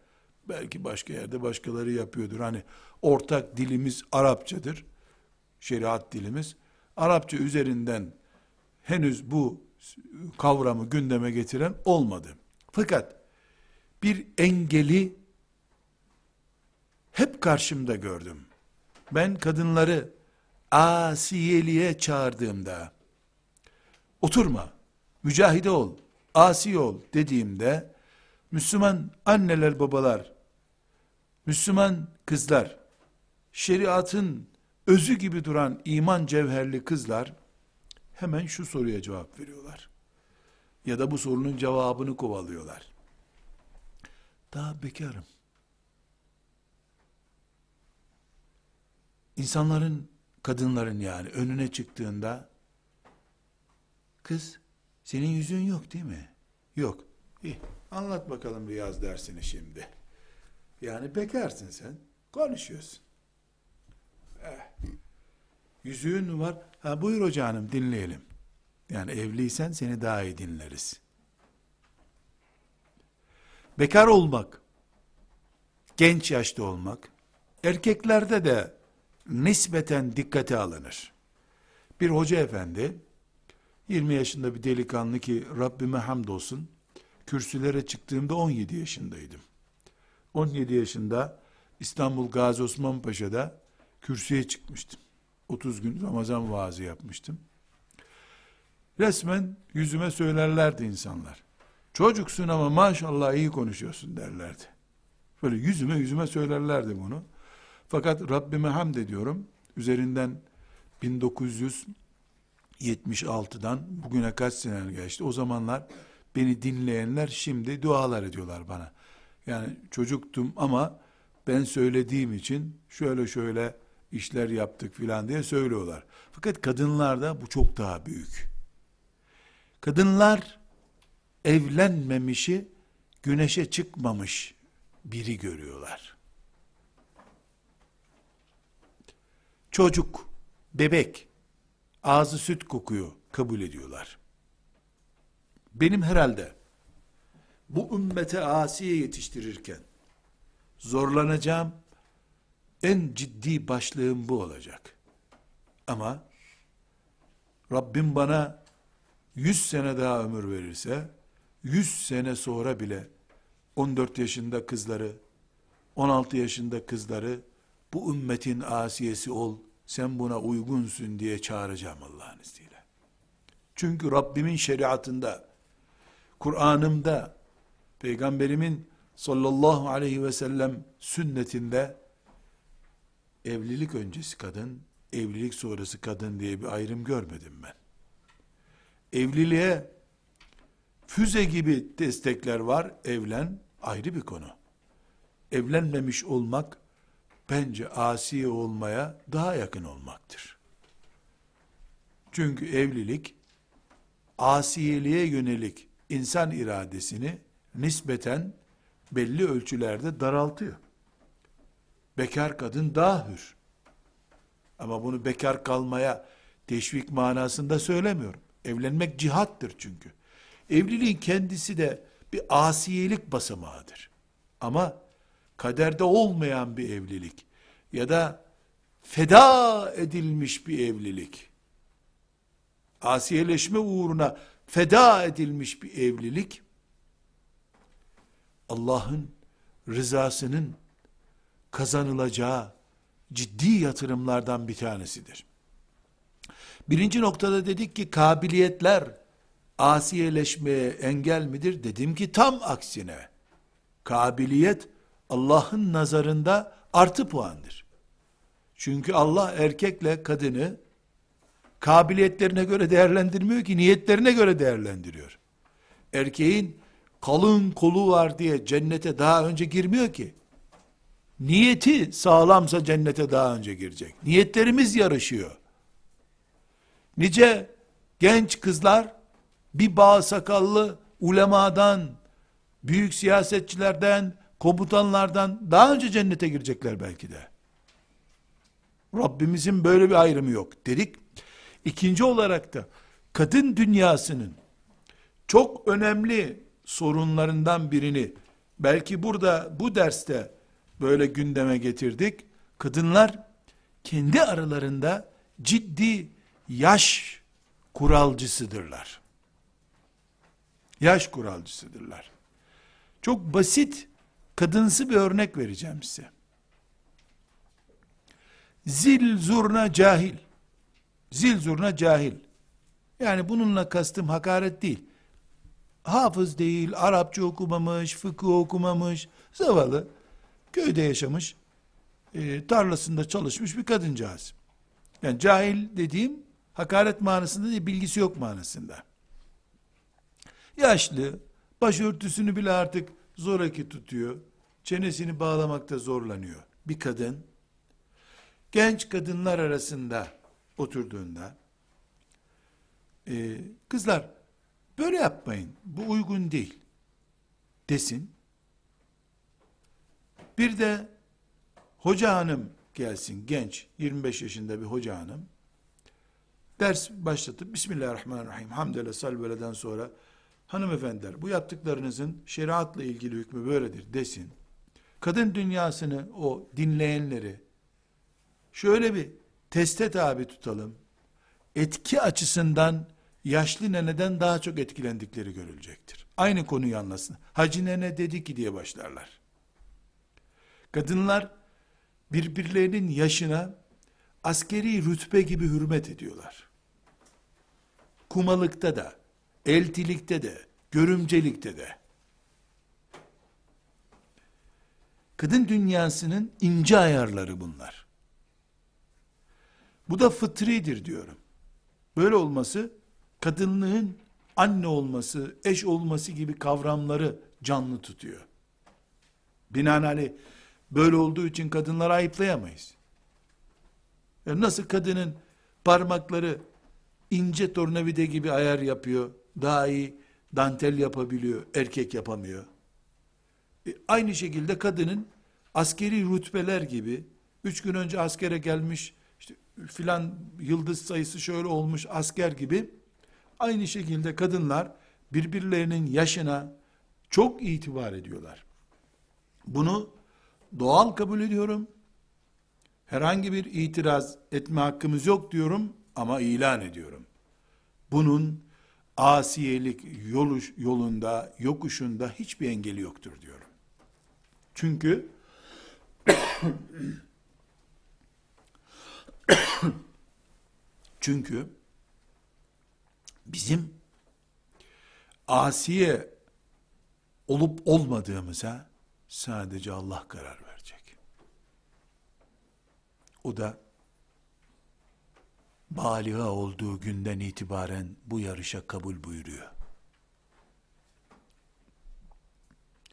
belki başka yerde başkaları yapıyordur. Hani ortak dilimiz Arapçadır, şeriat dilimiz. Arapça üzerinden henüz bu kavramı gündeme getiren olmadı. Fakat bir engeli hep karşımda gördüm. Ben kadınları asiyeliğe çağırdığımda, oturma, mücahide ol, asi ol dediğimde, Müslüman anneler babalar, Müslüman kızlar, şeriatın özü gibi duran iman cevherli kızlar, hemen şu soruya cevap veriyorlar. Ya da bu sorunun cevabını kovalıyorlar. Daha bekarım. İnsanların, kadınların yani önüne çıktığında, kız senin yüzün yok değil mi? Yok. İyi, anlat bakalım bir yaz dersini şimdi. Yani bekarsın sen, konuşuyorsun. Eh. Yüzüğün var. Ha buyur hocanım dinleyelim. Yani evliysen seni daha iyi dinleriz. Bekar olmak, genç yaşta olmak, erkeklerde de nispeten dikkate alınır. Bir hoca efendi, 20 yaşında bir delikanlı ki Rabbime hamdolsun, kürsülere çıktığımda 17 yaşındaydım. 17 yaşında İstanbul Gazi Osman Paşa'da kürsüye çıkmıştım. 30 gün Ramazan vaazı yapmıştım. Resmen yüzüme söylerlerdi insanlar. Çocuksun ama maşallah iyi konuşuyorsun derlerdi. Böyle yüzüme yüzüme söylerlerdi bunu. Fakat Rabbime hamd ediyorum. Üzerinden 1976'dan bugüne kaç sene geçti. O zamanlar beni dinleyenler şimdi dualar ediyorlar bana. Yani çocuktum ama ben söylediğim için şöyle şöyle işler yaptık filan diye söylüyorlar. Fakat kadınlarda bu çok daha büyük. Kadınlar evlenmemişi güneşe çıkmamış biri görüyorlar. Çocuk, bebek, ağzı süt kokuyor kabul ediyorlar. Benim herhalde bu ümmete asiye yetiştirirken zorlanacağım en ciddi başlığım bu olacak. Ama Rabbim bana 100 sene daha ömür verirse 100 sene sonra bile 14 yaşında kızları 16 yaşında kızları bu ümmetin asiyesi ol sen buna uygunsun diye çağıracağım Allah'ın izniyle. Çünkü Rabbimin şeriatında Kur'an'ımda peygamberimin sallallahu aleyhi ve sellem sünnetinde evlilik öncesi kadın, evlilik sonrası kadın diye bir ayrım görmedim ben. Evliliğe füze gibi destekler var, evlen ayrı bir konu. Evlenmemiş olmak, bence asiye olmaya daha yakın olmaktır. Çünkü evlilik, asiyeliğe yönelik insan iradesini nispeten belli ölçülerde daraltıyor. Bekar kadın daha hür. Ama bunu bekar kalmaya teşvik manasında söylemiyorum. Evlenmek cihattır çünkü. Evliliğin kendisi de bir asiyelik basamağıdır. Ama kaderde olmayan bir evlilik ya da feda edilmiş bir evlilik, asiyeleşme uğruna feda edilmiş bir evlilik, Allah'ın rızasının kazanılacağı ciddi yatırımlardan bir tanesidir. Birinci noktada dedik ki kabiliyetler asiyeleşmeye engel midir? Dedim ki tam aksine. Kabiliyet Allah'ın nazarında artı puandır. Çünkü Allah erkekle kadını kabiliyetlerine göre değerlendirmiyor ki niyetlerine göre değerlendiriyor. Erkeğin kalın kolu var diye cennete daha önce girmiyor ki. Niyeti sağlamsa cennete daha önce girecek. Niyetlerimiz yarışıyor. Nice genç kızlar bir bağ sakallı ulemadan, büyük siyasetçilerden, komutanlardan daha önce cennete girecekler belki de. Rabbimizin böyle bir ayrımı yok dedik. İkinci olarak da kadın dünyasının çok önemli sorunlarından birini belki burada bu derste böyle gündeme getirdik. Kadınlar kendi aralarında ciddi yaş kuralcısıdırlar. Yaş kuralcısıdırlar. Çok basit kadınsı bir örnek vereceğim size. Zil zurna cahil. Zil zurna cahil. Yani bununla kastım hakaret değil. Hafız değil, Arapça okumamış, fıkıh okumamış, zavallı, köyde yaşamış, e, tarlasında çalışmış bir kadıncağız. Yani cahil dediğim hakaret manasında değil, bilgisi yok manasında. Yaşlı, başörtüsünü bile artık zoraki tutuyor, çenesini bağlamakta zorlanıyor. Bir kadın, genç kadınlar arasında oturduğunda, e, kızlar böyle yapmayın, bu uygun değil desin. Bir de hoca hanım gelsin, genç, 25 yaşında bir hoca hanım, ders başlatıp Bismillahirrahmanirrahim, hamdele salveleden sonra hanımefendiler bu yaptıklarınızın şeriatla ilgili hükmü böyledir desin. Kadın dünyasını o dinleyenleri şöyle bir teste tabi tutalım. Etki açısından yaşlı neneden daha çok etkilendikleri görülecektir. Aynı konuyu anlasın. Hacı nene dedi ki diye başlarlar. Kadınlar birbirlerinin yaşına askeri rütbe gibi hürmet ediyorlar. Kumalıkta da, eltilikte de, görümcelikte de. Kadın dünyasının ince ayarları bunlar. Bu da fıtridir diyorum. Böyle olması, kadınlığın anne olması, eş olması gibi kavramları canlı tutuyor. Binaenaleyh böyle olduğu için kadınları ayıplayamayız. Yani nasıl kadının parmakları ince tornavide gibi ayar yapıyor, daha iyi dantel yapabiliyor, erkek yapamıyor. E, aynı şekilde kadının askeri rütbeler gibi, üç gün önce askere gelmiş, işte filan yıldız sayısı şöyle olmuş asker gibi, aynı şekilde kadınlar birbirlerinin yaşına çok itibar ediyorlar. Bunu doğal kabul ediyorum. Herhangi bir itiraz etme hakkımız yok diyorum ama ilan ediyorum. Bunun asiyelik yoluş, yolunda, yokuşunda hiçbir engeli yoktur diyorum. Çünkü çünkü bizim asiye olup olmadığımıza sadece Allah karar verecek. O da baliga olduğu günden itibaren bu yarışa kabul buyuruyor.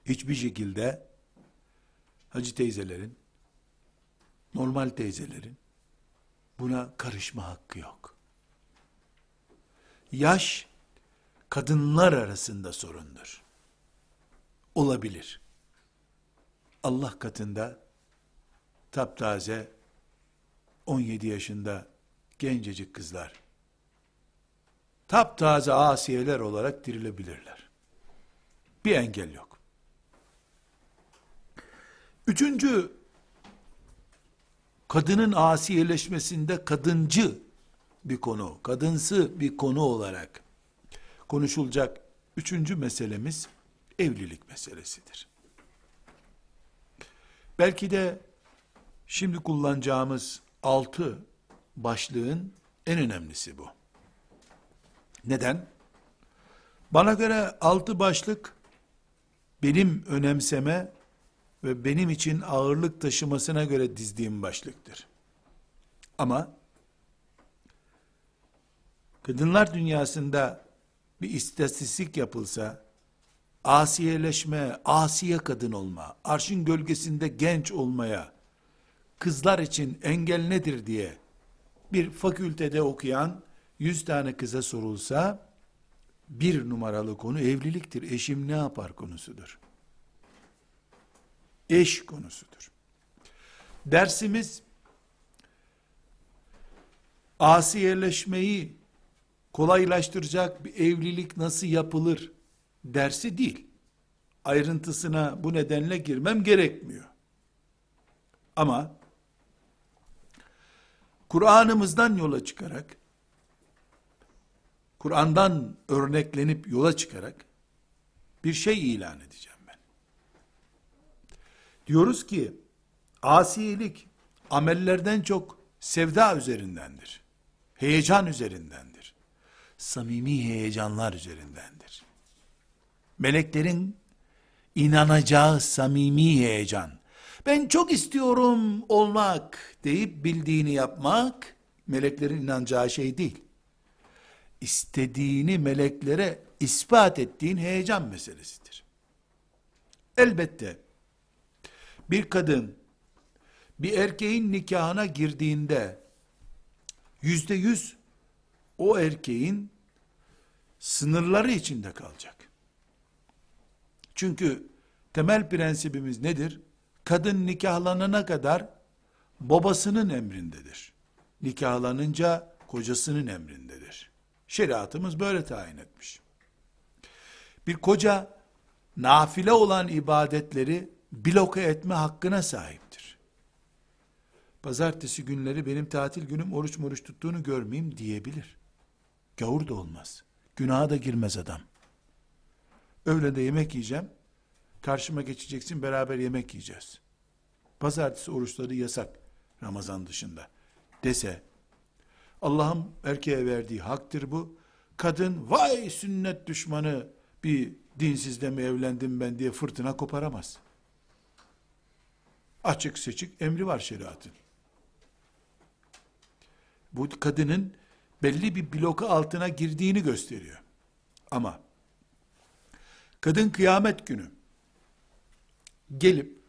Hiçbir şekilde hacı teyzelerin, normal teyzelerin buna karışma hakkı yok. Yaş kadınlar arasında sorundur. Olabilir. Allah katında taptaze 17 yaşında gencecik kızlar taptaze asiyeler olarak dirilebilirler. Bir engel yok. Üçüncü, kadının asiyeleşmesinde kadıncı bir konu, kadınsı bir konu olarak konuşulacak üçüncü meselemiz evlilik meselesidir. Belki de şimdi kullanacağımız altı başlığın en önemlisi bu. Neden? Bana göre altı başlık benim önemseme ve benim için ağırlık taşımasına göre dizdiğim başlıktır. Ama kadınlar dünyasında bir istatistik yapılsa asiyeleşme, asiye kadın olma, arşın gölgesinde genç olmaya kızlar için engel nedir diye bir fakültede okuyan 100 tane kıza sorulsa bir numaralı konu evliliktir. Eşim ne yapar konusudur. Eş konusudur. Dersimiz asiyeleşmeyi kolaylaştıracak bir evlilik nasıl yapılır dersi değil. Ayrıntısına bu nedenle girmem gerekmiyor. Ama Kur'an'ımızdan yola çıkarak Kur'an'dan örneklenip yola çıkarak bir şey ilan edeceğim ben. Diyoruz ki asiyelik amellerden çok sevda üzerindendir. Heyecan üzerindendir. Samimi heyecanlar üzerindendir. Meleklerin inanacağı samimi heyecan. Ben çok istiyorum olmak deyip bildiğini yapmak meleklerin inanacağı şey değil istediğini meleklere ispat ettiğin heyecan meselesidir. Elbette bir kadın bir erkeğin nikahına girdiğinde yüzde yüz o erkeğin sınırları içinde kalacak. Çünkü temel prensibimiz nedir? Kadın nikahlanana kadar babasının emrindedir. Nikahlanınca kocasının emrindedir. Şeriatımız böyle tayin etmiş. Bir koca nafile olan ibadetleri bloke etme hakkına sahiptir. Pazartesi günleri benim tatil günüm oruç moruç tuttuğunu görmeyeyim diyebilir. Gavur da olmaz. Günaha da girmez adam. Öğlede yemek yiyeceğim. Karşıma geçeceksin beraber yemek yiyeceğiz. Pazartesi oruçları yasak Ramazan dışında dese Allah'ın erkeğe verdiği haktır bu. Kadın vay sünnet düşmanı bir dinsizle mi evlendim ben diye fırtına koparamaz. Açık seçik emri var şeriatın. Bu kadının belli bir bloka altına girdiğini gösteriyor. Ama kadın kıyamet günü gelip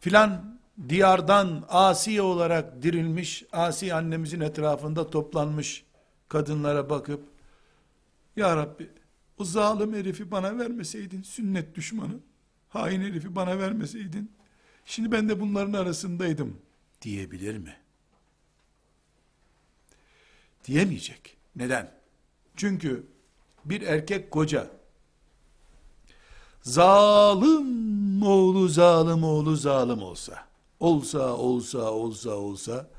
filan diyardan Asiye olarak dirilmiş, Asiye annemizin etrafında toplanmış kadınlara bakıp, Ya Rabbi, o zalim herifi bana vermeseydin, sünnet düşmanı, hain herifi bana vermeseydin, şimdi ben de bunların arasındaydım, diyebilir mi? Diyemeyecek. Neden? Çünkü bir erkek koca, zalim oğlu zalim oğlu zalim olsa, olsa olsa olsa olsa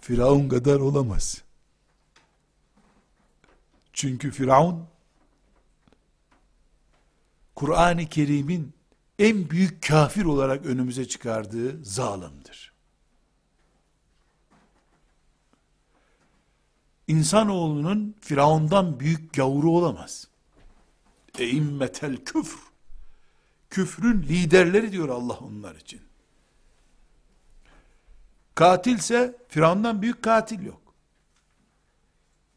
Firavun kadar olamaz. Çünkü Firavun Kur'an-ı Kerim'in en büyük kafir olarak önümüze çıkardığı zalimdir. İnsanoğlunun Firavundan büyük gavuru olamaz. Eimmetel küfr. Küfrün liderleri diyor Allah onlar için. Katilse Firavundan büyük katil yok.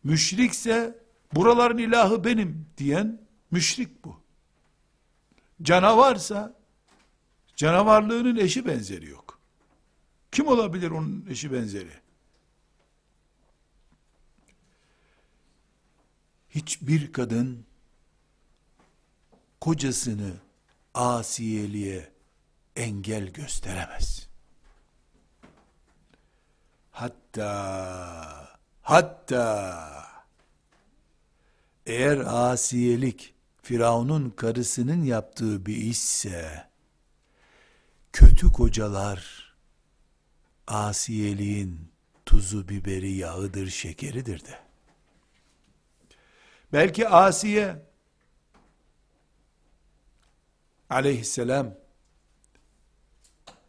Müşrikse buraların ilahı benim diyen müşrik bu. Canavarsa canavarlığının eşi benzeri yok. Kim olabilir onun eşi benzeri? Hiçbir kadın kocasını asiyeliğe engel gösteremez. Hatta hatta eğer asiyelik Firavun'un karısının yaptığı bir işse kötü kocalar asiyeliğin tuzu biberi yağıdır şekeridir de. Belki Asiye aleyhisselam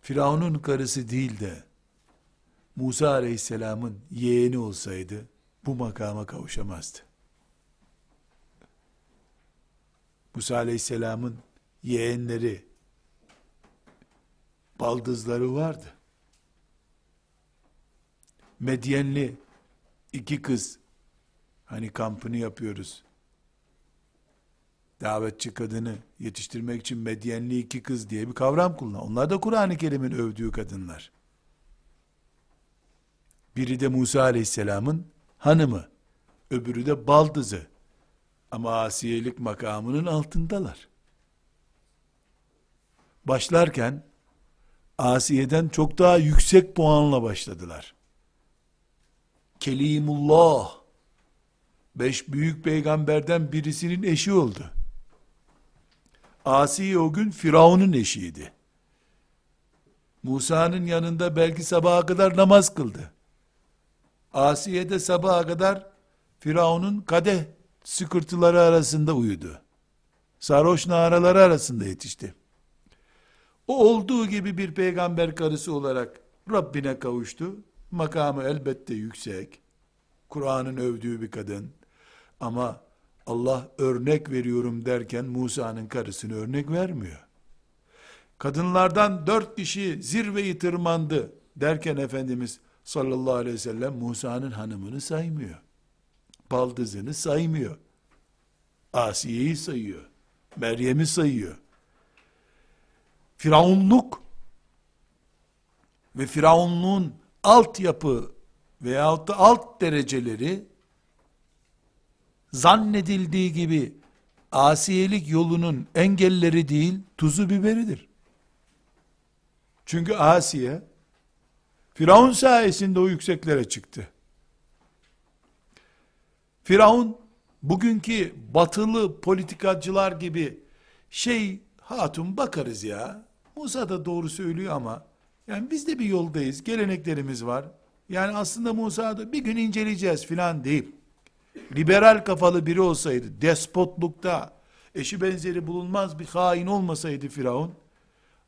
Firavun'un karısı değil de Musa aleyhisselamın yeğeni olsaydı bu makama kavuşamazdı. Musa aleyhisselamın yeğenleri baldızları vardı. Medyenli iki kız hani kampını yapıyoruz. Davetçi kadını yetiştirmek için medyenli iki kız diye bir kavram kullan. Onlar da Kur'an-ı Kerim'in övdüğü kadınlar. Biri de Musa Aleyhisselam'ın hanımı, öbürü de baldızı. Ama asiyelik makamının altındalar. Başlarken Asiye'den çok daha yüksek puanla başladılar. Kelimullah beş büyük peygamberden birisinin eşi oldu. Asiye o gün Firavun'un eşiydi. Musa'nın yanında belki sabaha kadar namaz kıldı. Asiye de sabaha kadar Firavun'un kadeh sıkırtıları arasında uyudu. Sarhoş naraları arasında yetişti. O olduğu gibi bir peygamber karısı olarak Rabbine kavuştu. Makamı elbette yüksek. Kur'an'ın övdüğü bir kadın. Ama Allah örnek veriyorum derken Musa'nın karısını örnek vermiyor. Kadınlardan dört kişi zirveyi tırmandı derken Efendimiz sallallahu aleyhi ve sellem Musa'nın hanımını saymıyor. Baldızını saymıyor. Asiye'yi sayıyor. Meryem'i sayıyor. Firavunluk ve Firavunluğun altyapı veyahut da alt dereceleri zannedildiği gibi asiyelik yolunun engelleri değil, tuzu biberidir. Çünkü Asiye, Firavun sayesinde o yükseklere çıktı. Firavun, bugünkü batılı politikacılar gibi, şey, hatun bakarız ya, Musa da doğru söylüyor ama, yani biz de bir yoldayız, geleneklerimiz var. Yani aslında Musa da bir gün inceleyeceğiz filan deyip, liberal kafalı biri olsaydı, despotlukta, eşi benzeri bulunmaz bir hain olmasaydı Firavun,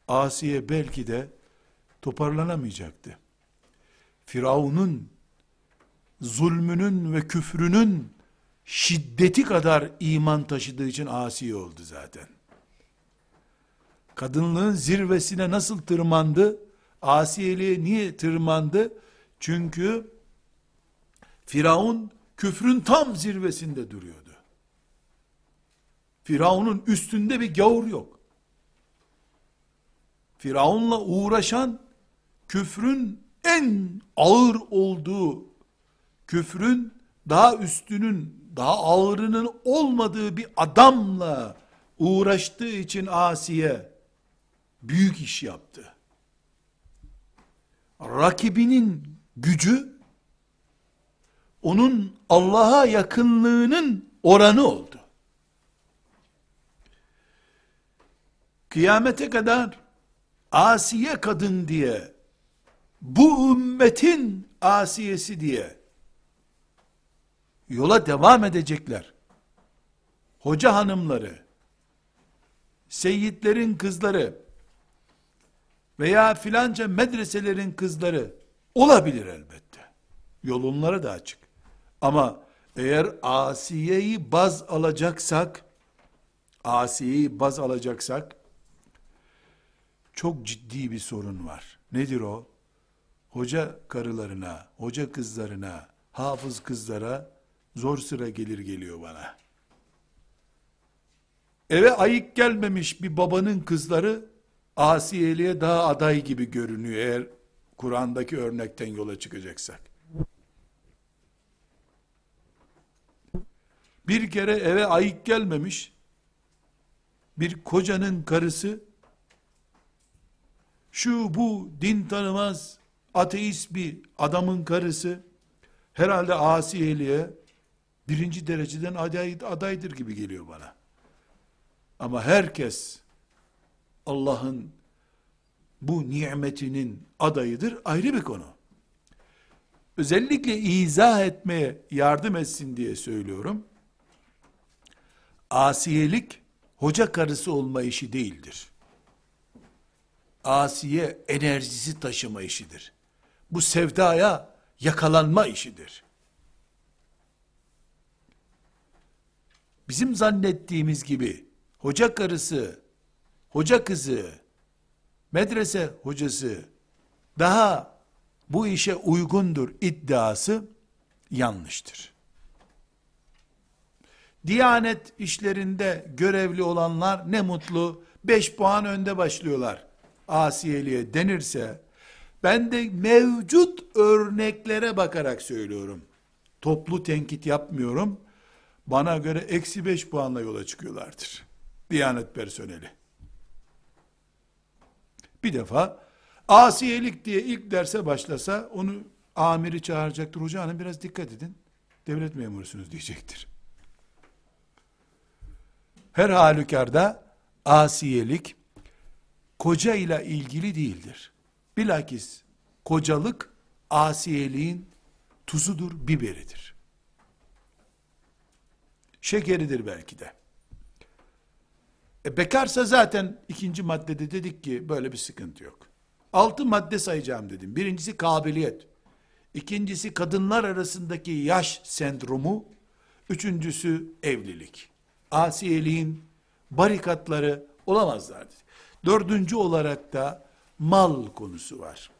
Asiye belki de toparlanamayacaktı. Firavun'un zulmünün ve küfrünün şiddeti kadar iman taşıdığı için asi oldu zaten. Kadınlığın zirvesine nasıl tırmandı? Asiyeliğe niye tırmandı? Çünkü Firavun küfrün tam zirvesinde duruyordu. Firavun'un üstünde bir gavur yok. Firavun'la uğraşan küfrün en ağır olduğu, küfrün daha üstünün, daha ağırının olmadığı bir adamla uğraştığı için Asiye büyük iş yaptı. Rakibinin gücü onun Allah'a yakınlığının oranı oldu. Kıyamete kadar asiye kadın diye bu ümmetin asiyesi diye yola devam edecekler. Hoca hanımları, seyitlerin kızları veya filanca medreselerin kızları olabilir elbette. Yol onlara da açık. Ama eğer Asiye'yi baz alacaksak, Asiye'yi baz alacaksak, çok ciddi bir sorun var. Nedir o? Hoca karılarına, hoca kızlarına, hafız kızlara zor sıra gelir geliyor bana. Eve ayık gelmemiş bir babanın kızları Asiyeliğe daha aday gibi görünüyor eğer Kur'an'daki örnekten yola çıkacaksak. Bir kere eve ayık gelmemiş, bir kocanın karısı, şu bu din tanımaz, ateist bir adamın karısı, herhalde asiyeliğe birinci dereceden aday, adaydır gibi geliyor bana. Ama herkes Allah'ın bu nimetinin adayıdır ayrı bir konu. Özellikle izah etmeye yardım etsin diye söylüyorum. Asiyelik hoca karısı olma işi değildir. Asiye enerjisi taşıma işidir. Bu sevdaya yakalanma işidir. Bizim zannettiğimiz gibi hoca karısı, hoca kızı, medrese hocası daha bu işe uygundur iddiası yanlıştır. Diyanet işlerinde görevli olanlar ne mutlu 5 puan önde başlıyorlar. Asiyeliğe denirse ben de mevcut örneklere bakarak söylüyorum. Toplu tenkit yapmıyorum. Bana göre eksi 5 puanla yola çıkıyorlardır. Diyanet personeli. Bir defa asiyelik diye ilk derse başlasa onu amiri çağıracaktır. Hoca hanım biraz dikkat edin. Devlet memurusunuz diyecektir. Her halükarda asiyelik koca ile ilgili değildir. Bilakis kocalık asiyeliğin tuzudur, biberidir. Şekeridir belki de. E bekarsa zaten ikinci maddede dedik ki böyle bir sıkıntı yok. Altı madde sayacağım dedim. Birincisi kabiliyet. İkincisi kadınlar arasındaki yaş sendromu. Üçüncüsü evlilik. Asiyeliğin barikatları olamazlar. Dördüncü olarak da mal konusu var.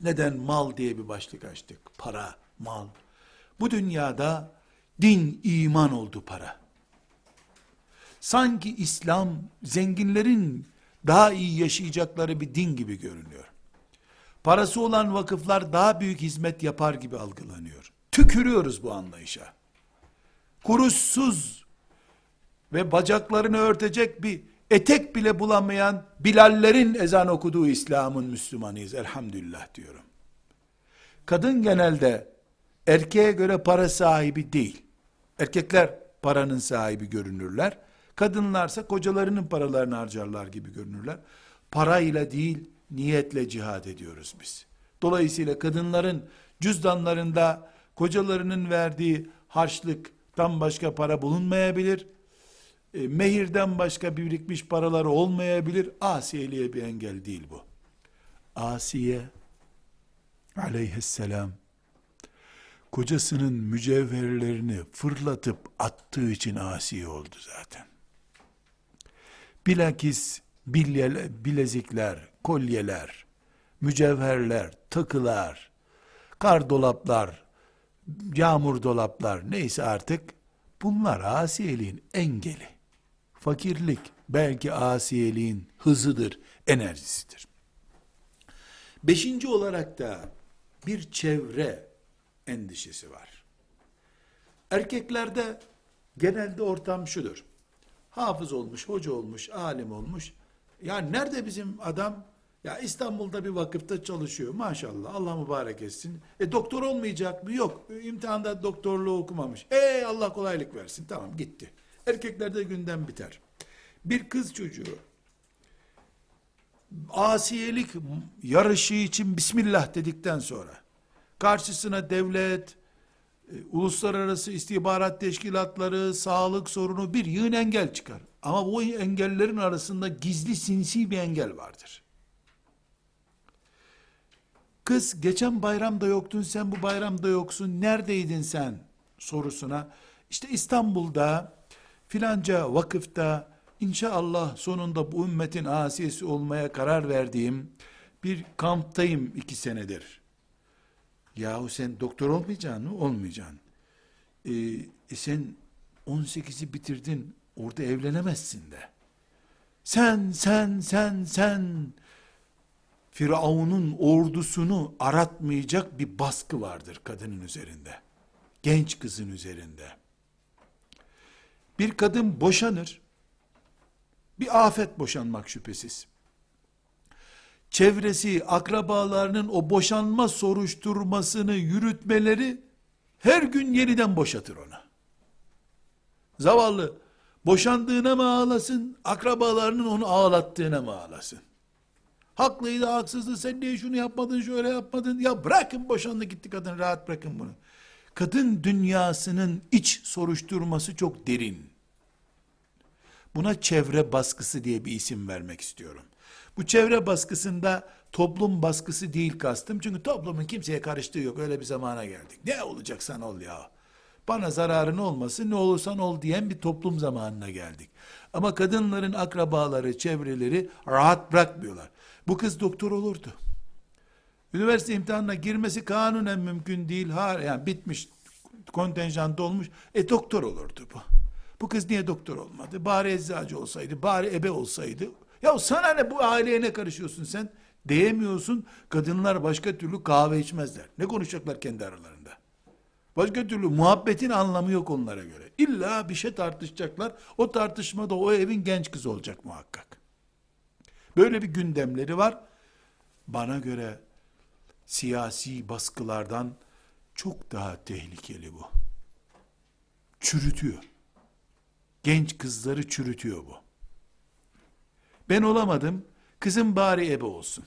Neden mal diye bir başlık açtık? Para, mal. Bu dünyada din, iman oldu para. Sanki İslam zenginlerin daha iyi yaşayacakları bir din gibi görünüyor. Parası olan vakıflar daha büyük hizmet yapar gibi algılanıyor. Tükürüyoruz bu anlayışa. Kuruşsuz ve bacaklarını örtecek bir etek bile bulamayan Bilallerin ezan okuduğu İslam'ın Müslümanıyız elhamdülillah diyorum. Kadın genelde erkeğe göre para sahibi değil. Erkekler paranın sahibi görünürler. Kadınlarsa kocalarının paralarını harcarlar gibi görünürler. Parayla değil, niyetle cihad ediyoruz biz. Dolayısıyla kadınların cüzdanlarında kocalarının verdiği harçlıktan başka para bulunmayabilir. E, mehirden başka birikmiş paraları olmayabilir. Asiyeliğe bir engel değil bu. Asiye aleyhisselam kocasının mücevherlerini fırlatıp attığı için asi oldu zaten. Bilakis bilezikler, kolyeler, mücevherler, takılar, kar dolaplar, yağmur dolaplar neyse artık bunlar asiyeliğin engeli. Fakirlik belki asiyeliğin hızıdır, enerjisidir. Beşinci olarak da bir çevre endişesi var. Erkeklerde genelde ortam şudur. Hafız olmuş, hoca olmuş, alim olmuş. Ya nerede bizim adam? Ya İstanbul'da bir vakıfta çalışıyor. Maşallah Allah mübarek etsin. E doktor olmayacak mı? Yok. İmtihanda doktorluğu okumamış. E Allah kolaylık versin. Tamam gitti. Erkeklerde gündem biter. Bir kız çocuğu asiyelik yarışı için Bismillah dedikten sonra karşısına devlet, e, uluslararası istihbarat teşkilatları, sağlık sorunu bir yığın engel çıkar. Ama bu engellerin arasında gizli sinsi bir engel vardır. Kız geçen bayramda yoktun sen bu bayramda yoksun neredeydin sen sorusuna işte İstanbul'da filanca vakıfta inşallah sonunda bu ümmetin asiyesi olmaya karar verdiğim bir kamptayım iki senedir. Yahu sen doktor olmayacaksın mı? Olmayacaksın. Ee, e sen 18'i bitirdin, orada evlenemezsin de. Sen, sen, sen, sen, Firavun'un ordusunu aratmayacak bir baskı vardır kadının üzerinde. Genç kızın üzerinde. Bir kadın boşanır. Bir afet boşanmak şüphesiz. Çevresi, akrabalarının o boşanma soruşturmasını yürütmeleri her gün yeniden boşatır onu. Zavallı boşandığına mı ağlasın, akrabalarının onu ağlattığına mı ağlasın? Haklıydı, haksızdı, sen niye şunu yapmadın, şöyle yapmadın? Ya bırakın boşandı gitti kadın, rahat bırakın bunu. Kadın dünyasının iç soruşturması çok derin. Buna çevre baskısı diye bir isim vermek istiyorum. Bu çevre baskısında toplum baskısı değil kastım. Çünkü toplumun kimseye karıştığı yok. Öyle bir zamana geldik. Ne olacaksan ol ya. Bana zararın olmasın ne olursan ol diyen bir toplum zamanına geldik. Ama kadınların akrabaları, çevreleri rahat bırakmıyorlar. Bu kız doktor olurdu. Üniversite imtihanına girmesi kanunen mümkün değil. Ha, yani bitmiş, kontenjan dolmuş. E doktor olurdu bu. Bu kız niye doktor olmadı? Bari eczacı olsaydı, bari ebe olsaydı. Ya sana ne bu aileye ne karışıyorsun sen? Diyemiyorsun. Kadınlar başka türlü kahve içmezler. Ne konuşacaklar kendi aralarında? Başka türlü muhabbetin anlamı yok onlara göre. İlla bir şey tartışacaklar. O tartışmada o evin genç kızı olacak muhakkak. Böyle bir gündemleri var. Bana göre siyasi baskılardan çok daha tehlikeli bu. Çürütüyor. Genç kızları çürütüyor bu. Ben olamadım, kızım bari ebe olsun.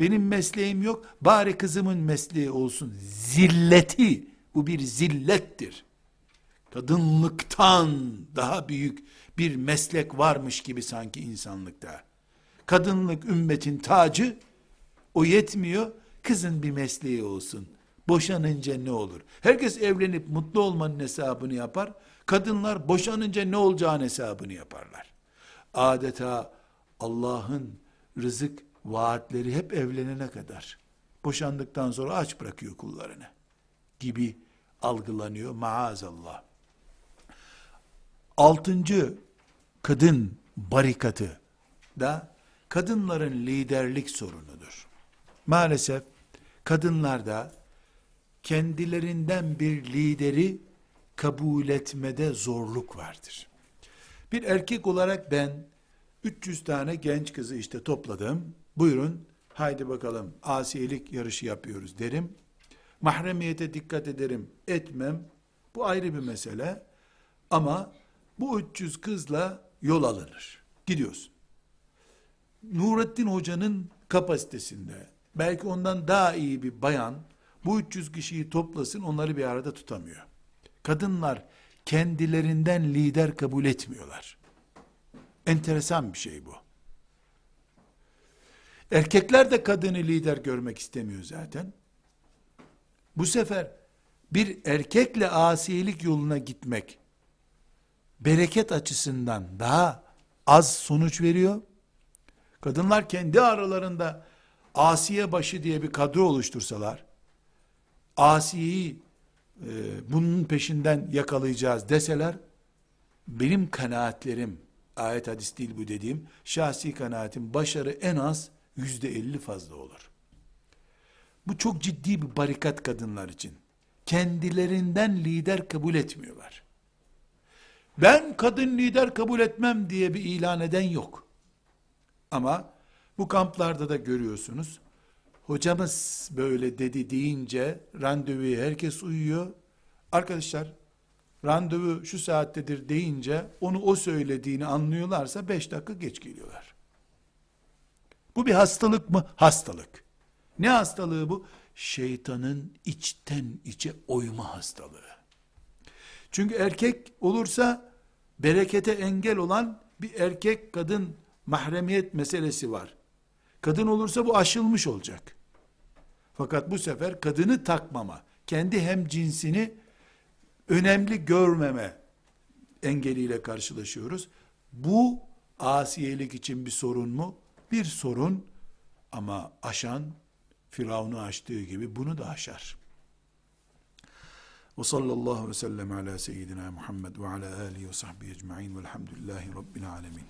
Benim mesleğim yok, bari kızımın mesleği olsun. Zilleti, bu bir zillettir. Kadınlıktan daha büyük bir meslek varmış gibi sanki insanlıkta. Kadınlık ümmetin tacı, o yetmiyor, kızın bir mesleği olsun. Boşanınca ne olur? Herkes evlenip mutlu olmanın hesabını yapar. Kadınlar boşanınca ne olacağını hesabını yaparlar. Adeta Allah'ın rızık vaatleri hep evlenene kadar. Boşandıktan sonra aç bırakıyor kullarını. Gibi algılanıyor maazallah. Altıncı kadın barikatı da kadınların liderlik sorunudur. Maalesef kadınlarda kendilerinden bir lideri kabul etmede zorluk vardır. Bir erkek olarak ben 300 tane genç kızı işte topladım. Buyurun haydi bakalım asiyelik yarışı yapıyoruz derim. Mahremiyete dikkat ederim etmem. Bu ayrı bir mesele. Ama bu 300 kızla yol alınır. Gidiyorsun. Nurettin Hoca'nın kapasitesinde belki ondan daha iyi bir bayan bu 300 kişiyi toplasın onları bir arada tutamıyor. Kadınlar kendilerinden lider kabul etmiyorlar. Enteresan bir şey bu. Erkekler de kadını lider görmek istemiyor zaten. Bu sefer bir erkekle asiyelik yoluna gitmek bereket açısından daha az sonuç veriyor. Kadınlar kendi aralarında Asiye başı diye bir kadro oluştursalar, Asiye'yi e, bunun peşinden yakalayacağız deseler, benim kanaatlerim, ayet hadis değil bu dediğim, şahsi kanaatim başarı en az yüzde elli fazla olur. Bu çok ciddi bir barikat kadınlar için. Kendilerinden lider kabul etmiyorlar. Ben kadın lider kabul etmem diye bir ilan eden yok. Ama bu kamplarda da görüyorsunuz. Hocamız böyle dedi deyince randevuya herkes uyuyor. Arkadaşlar randevu şu saattedir deyince onu o söylediğini anlıyorlarsa beş dakika geç geliyorlar. Bu bir hastalık mı? Hastalık. Ne hastalığı bu? Şeytanın içten içe oyma hastalığı. Çünkü erkek olursa berekete engel olan bir erkek kadın mahremiyet meselesi var. Kadın olursa bu aşılmış olacak. Fakat bu sefer kadını takmama, kendi hem cinsini önemli görmeme engeliyle karşılaşıyoruz. Bu asiyelik için bir sorun mu? Bir sorun ama aşan Firavun'u aştığı gibi bunu da aşar. Ve sallallahu ve sellem ala seyyidina Muhammed ve ala alihi ve sahbihi ecma'in velhamdülillahi rabbil alemin.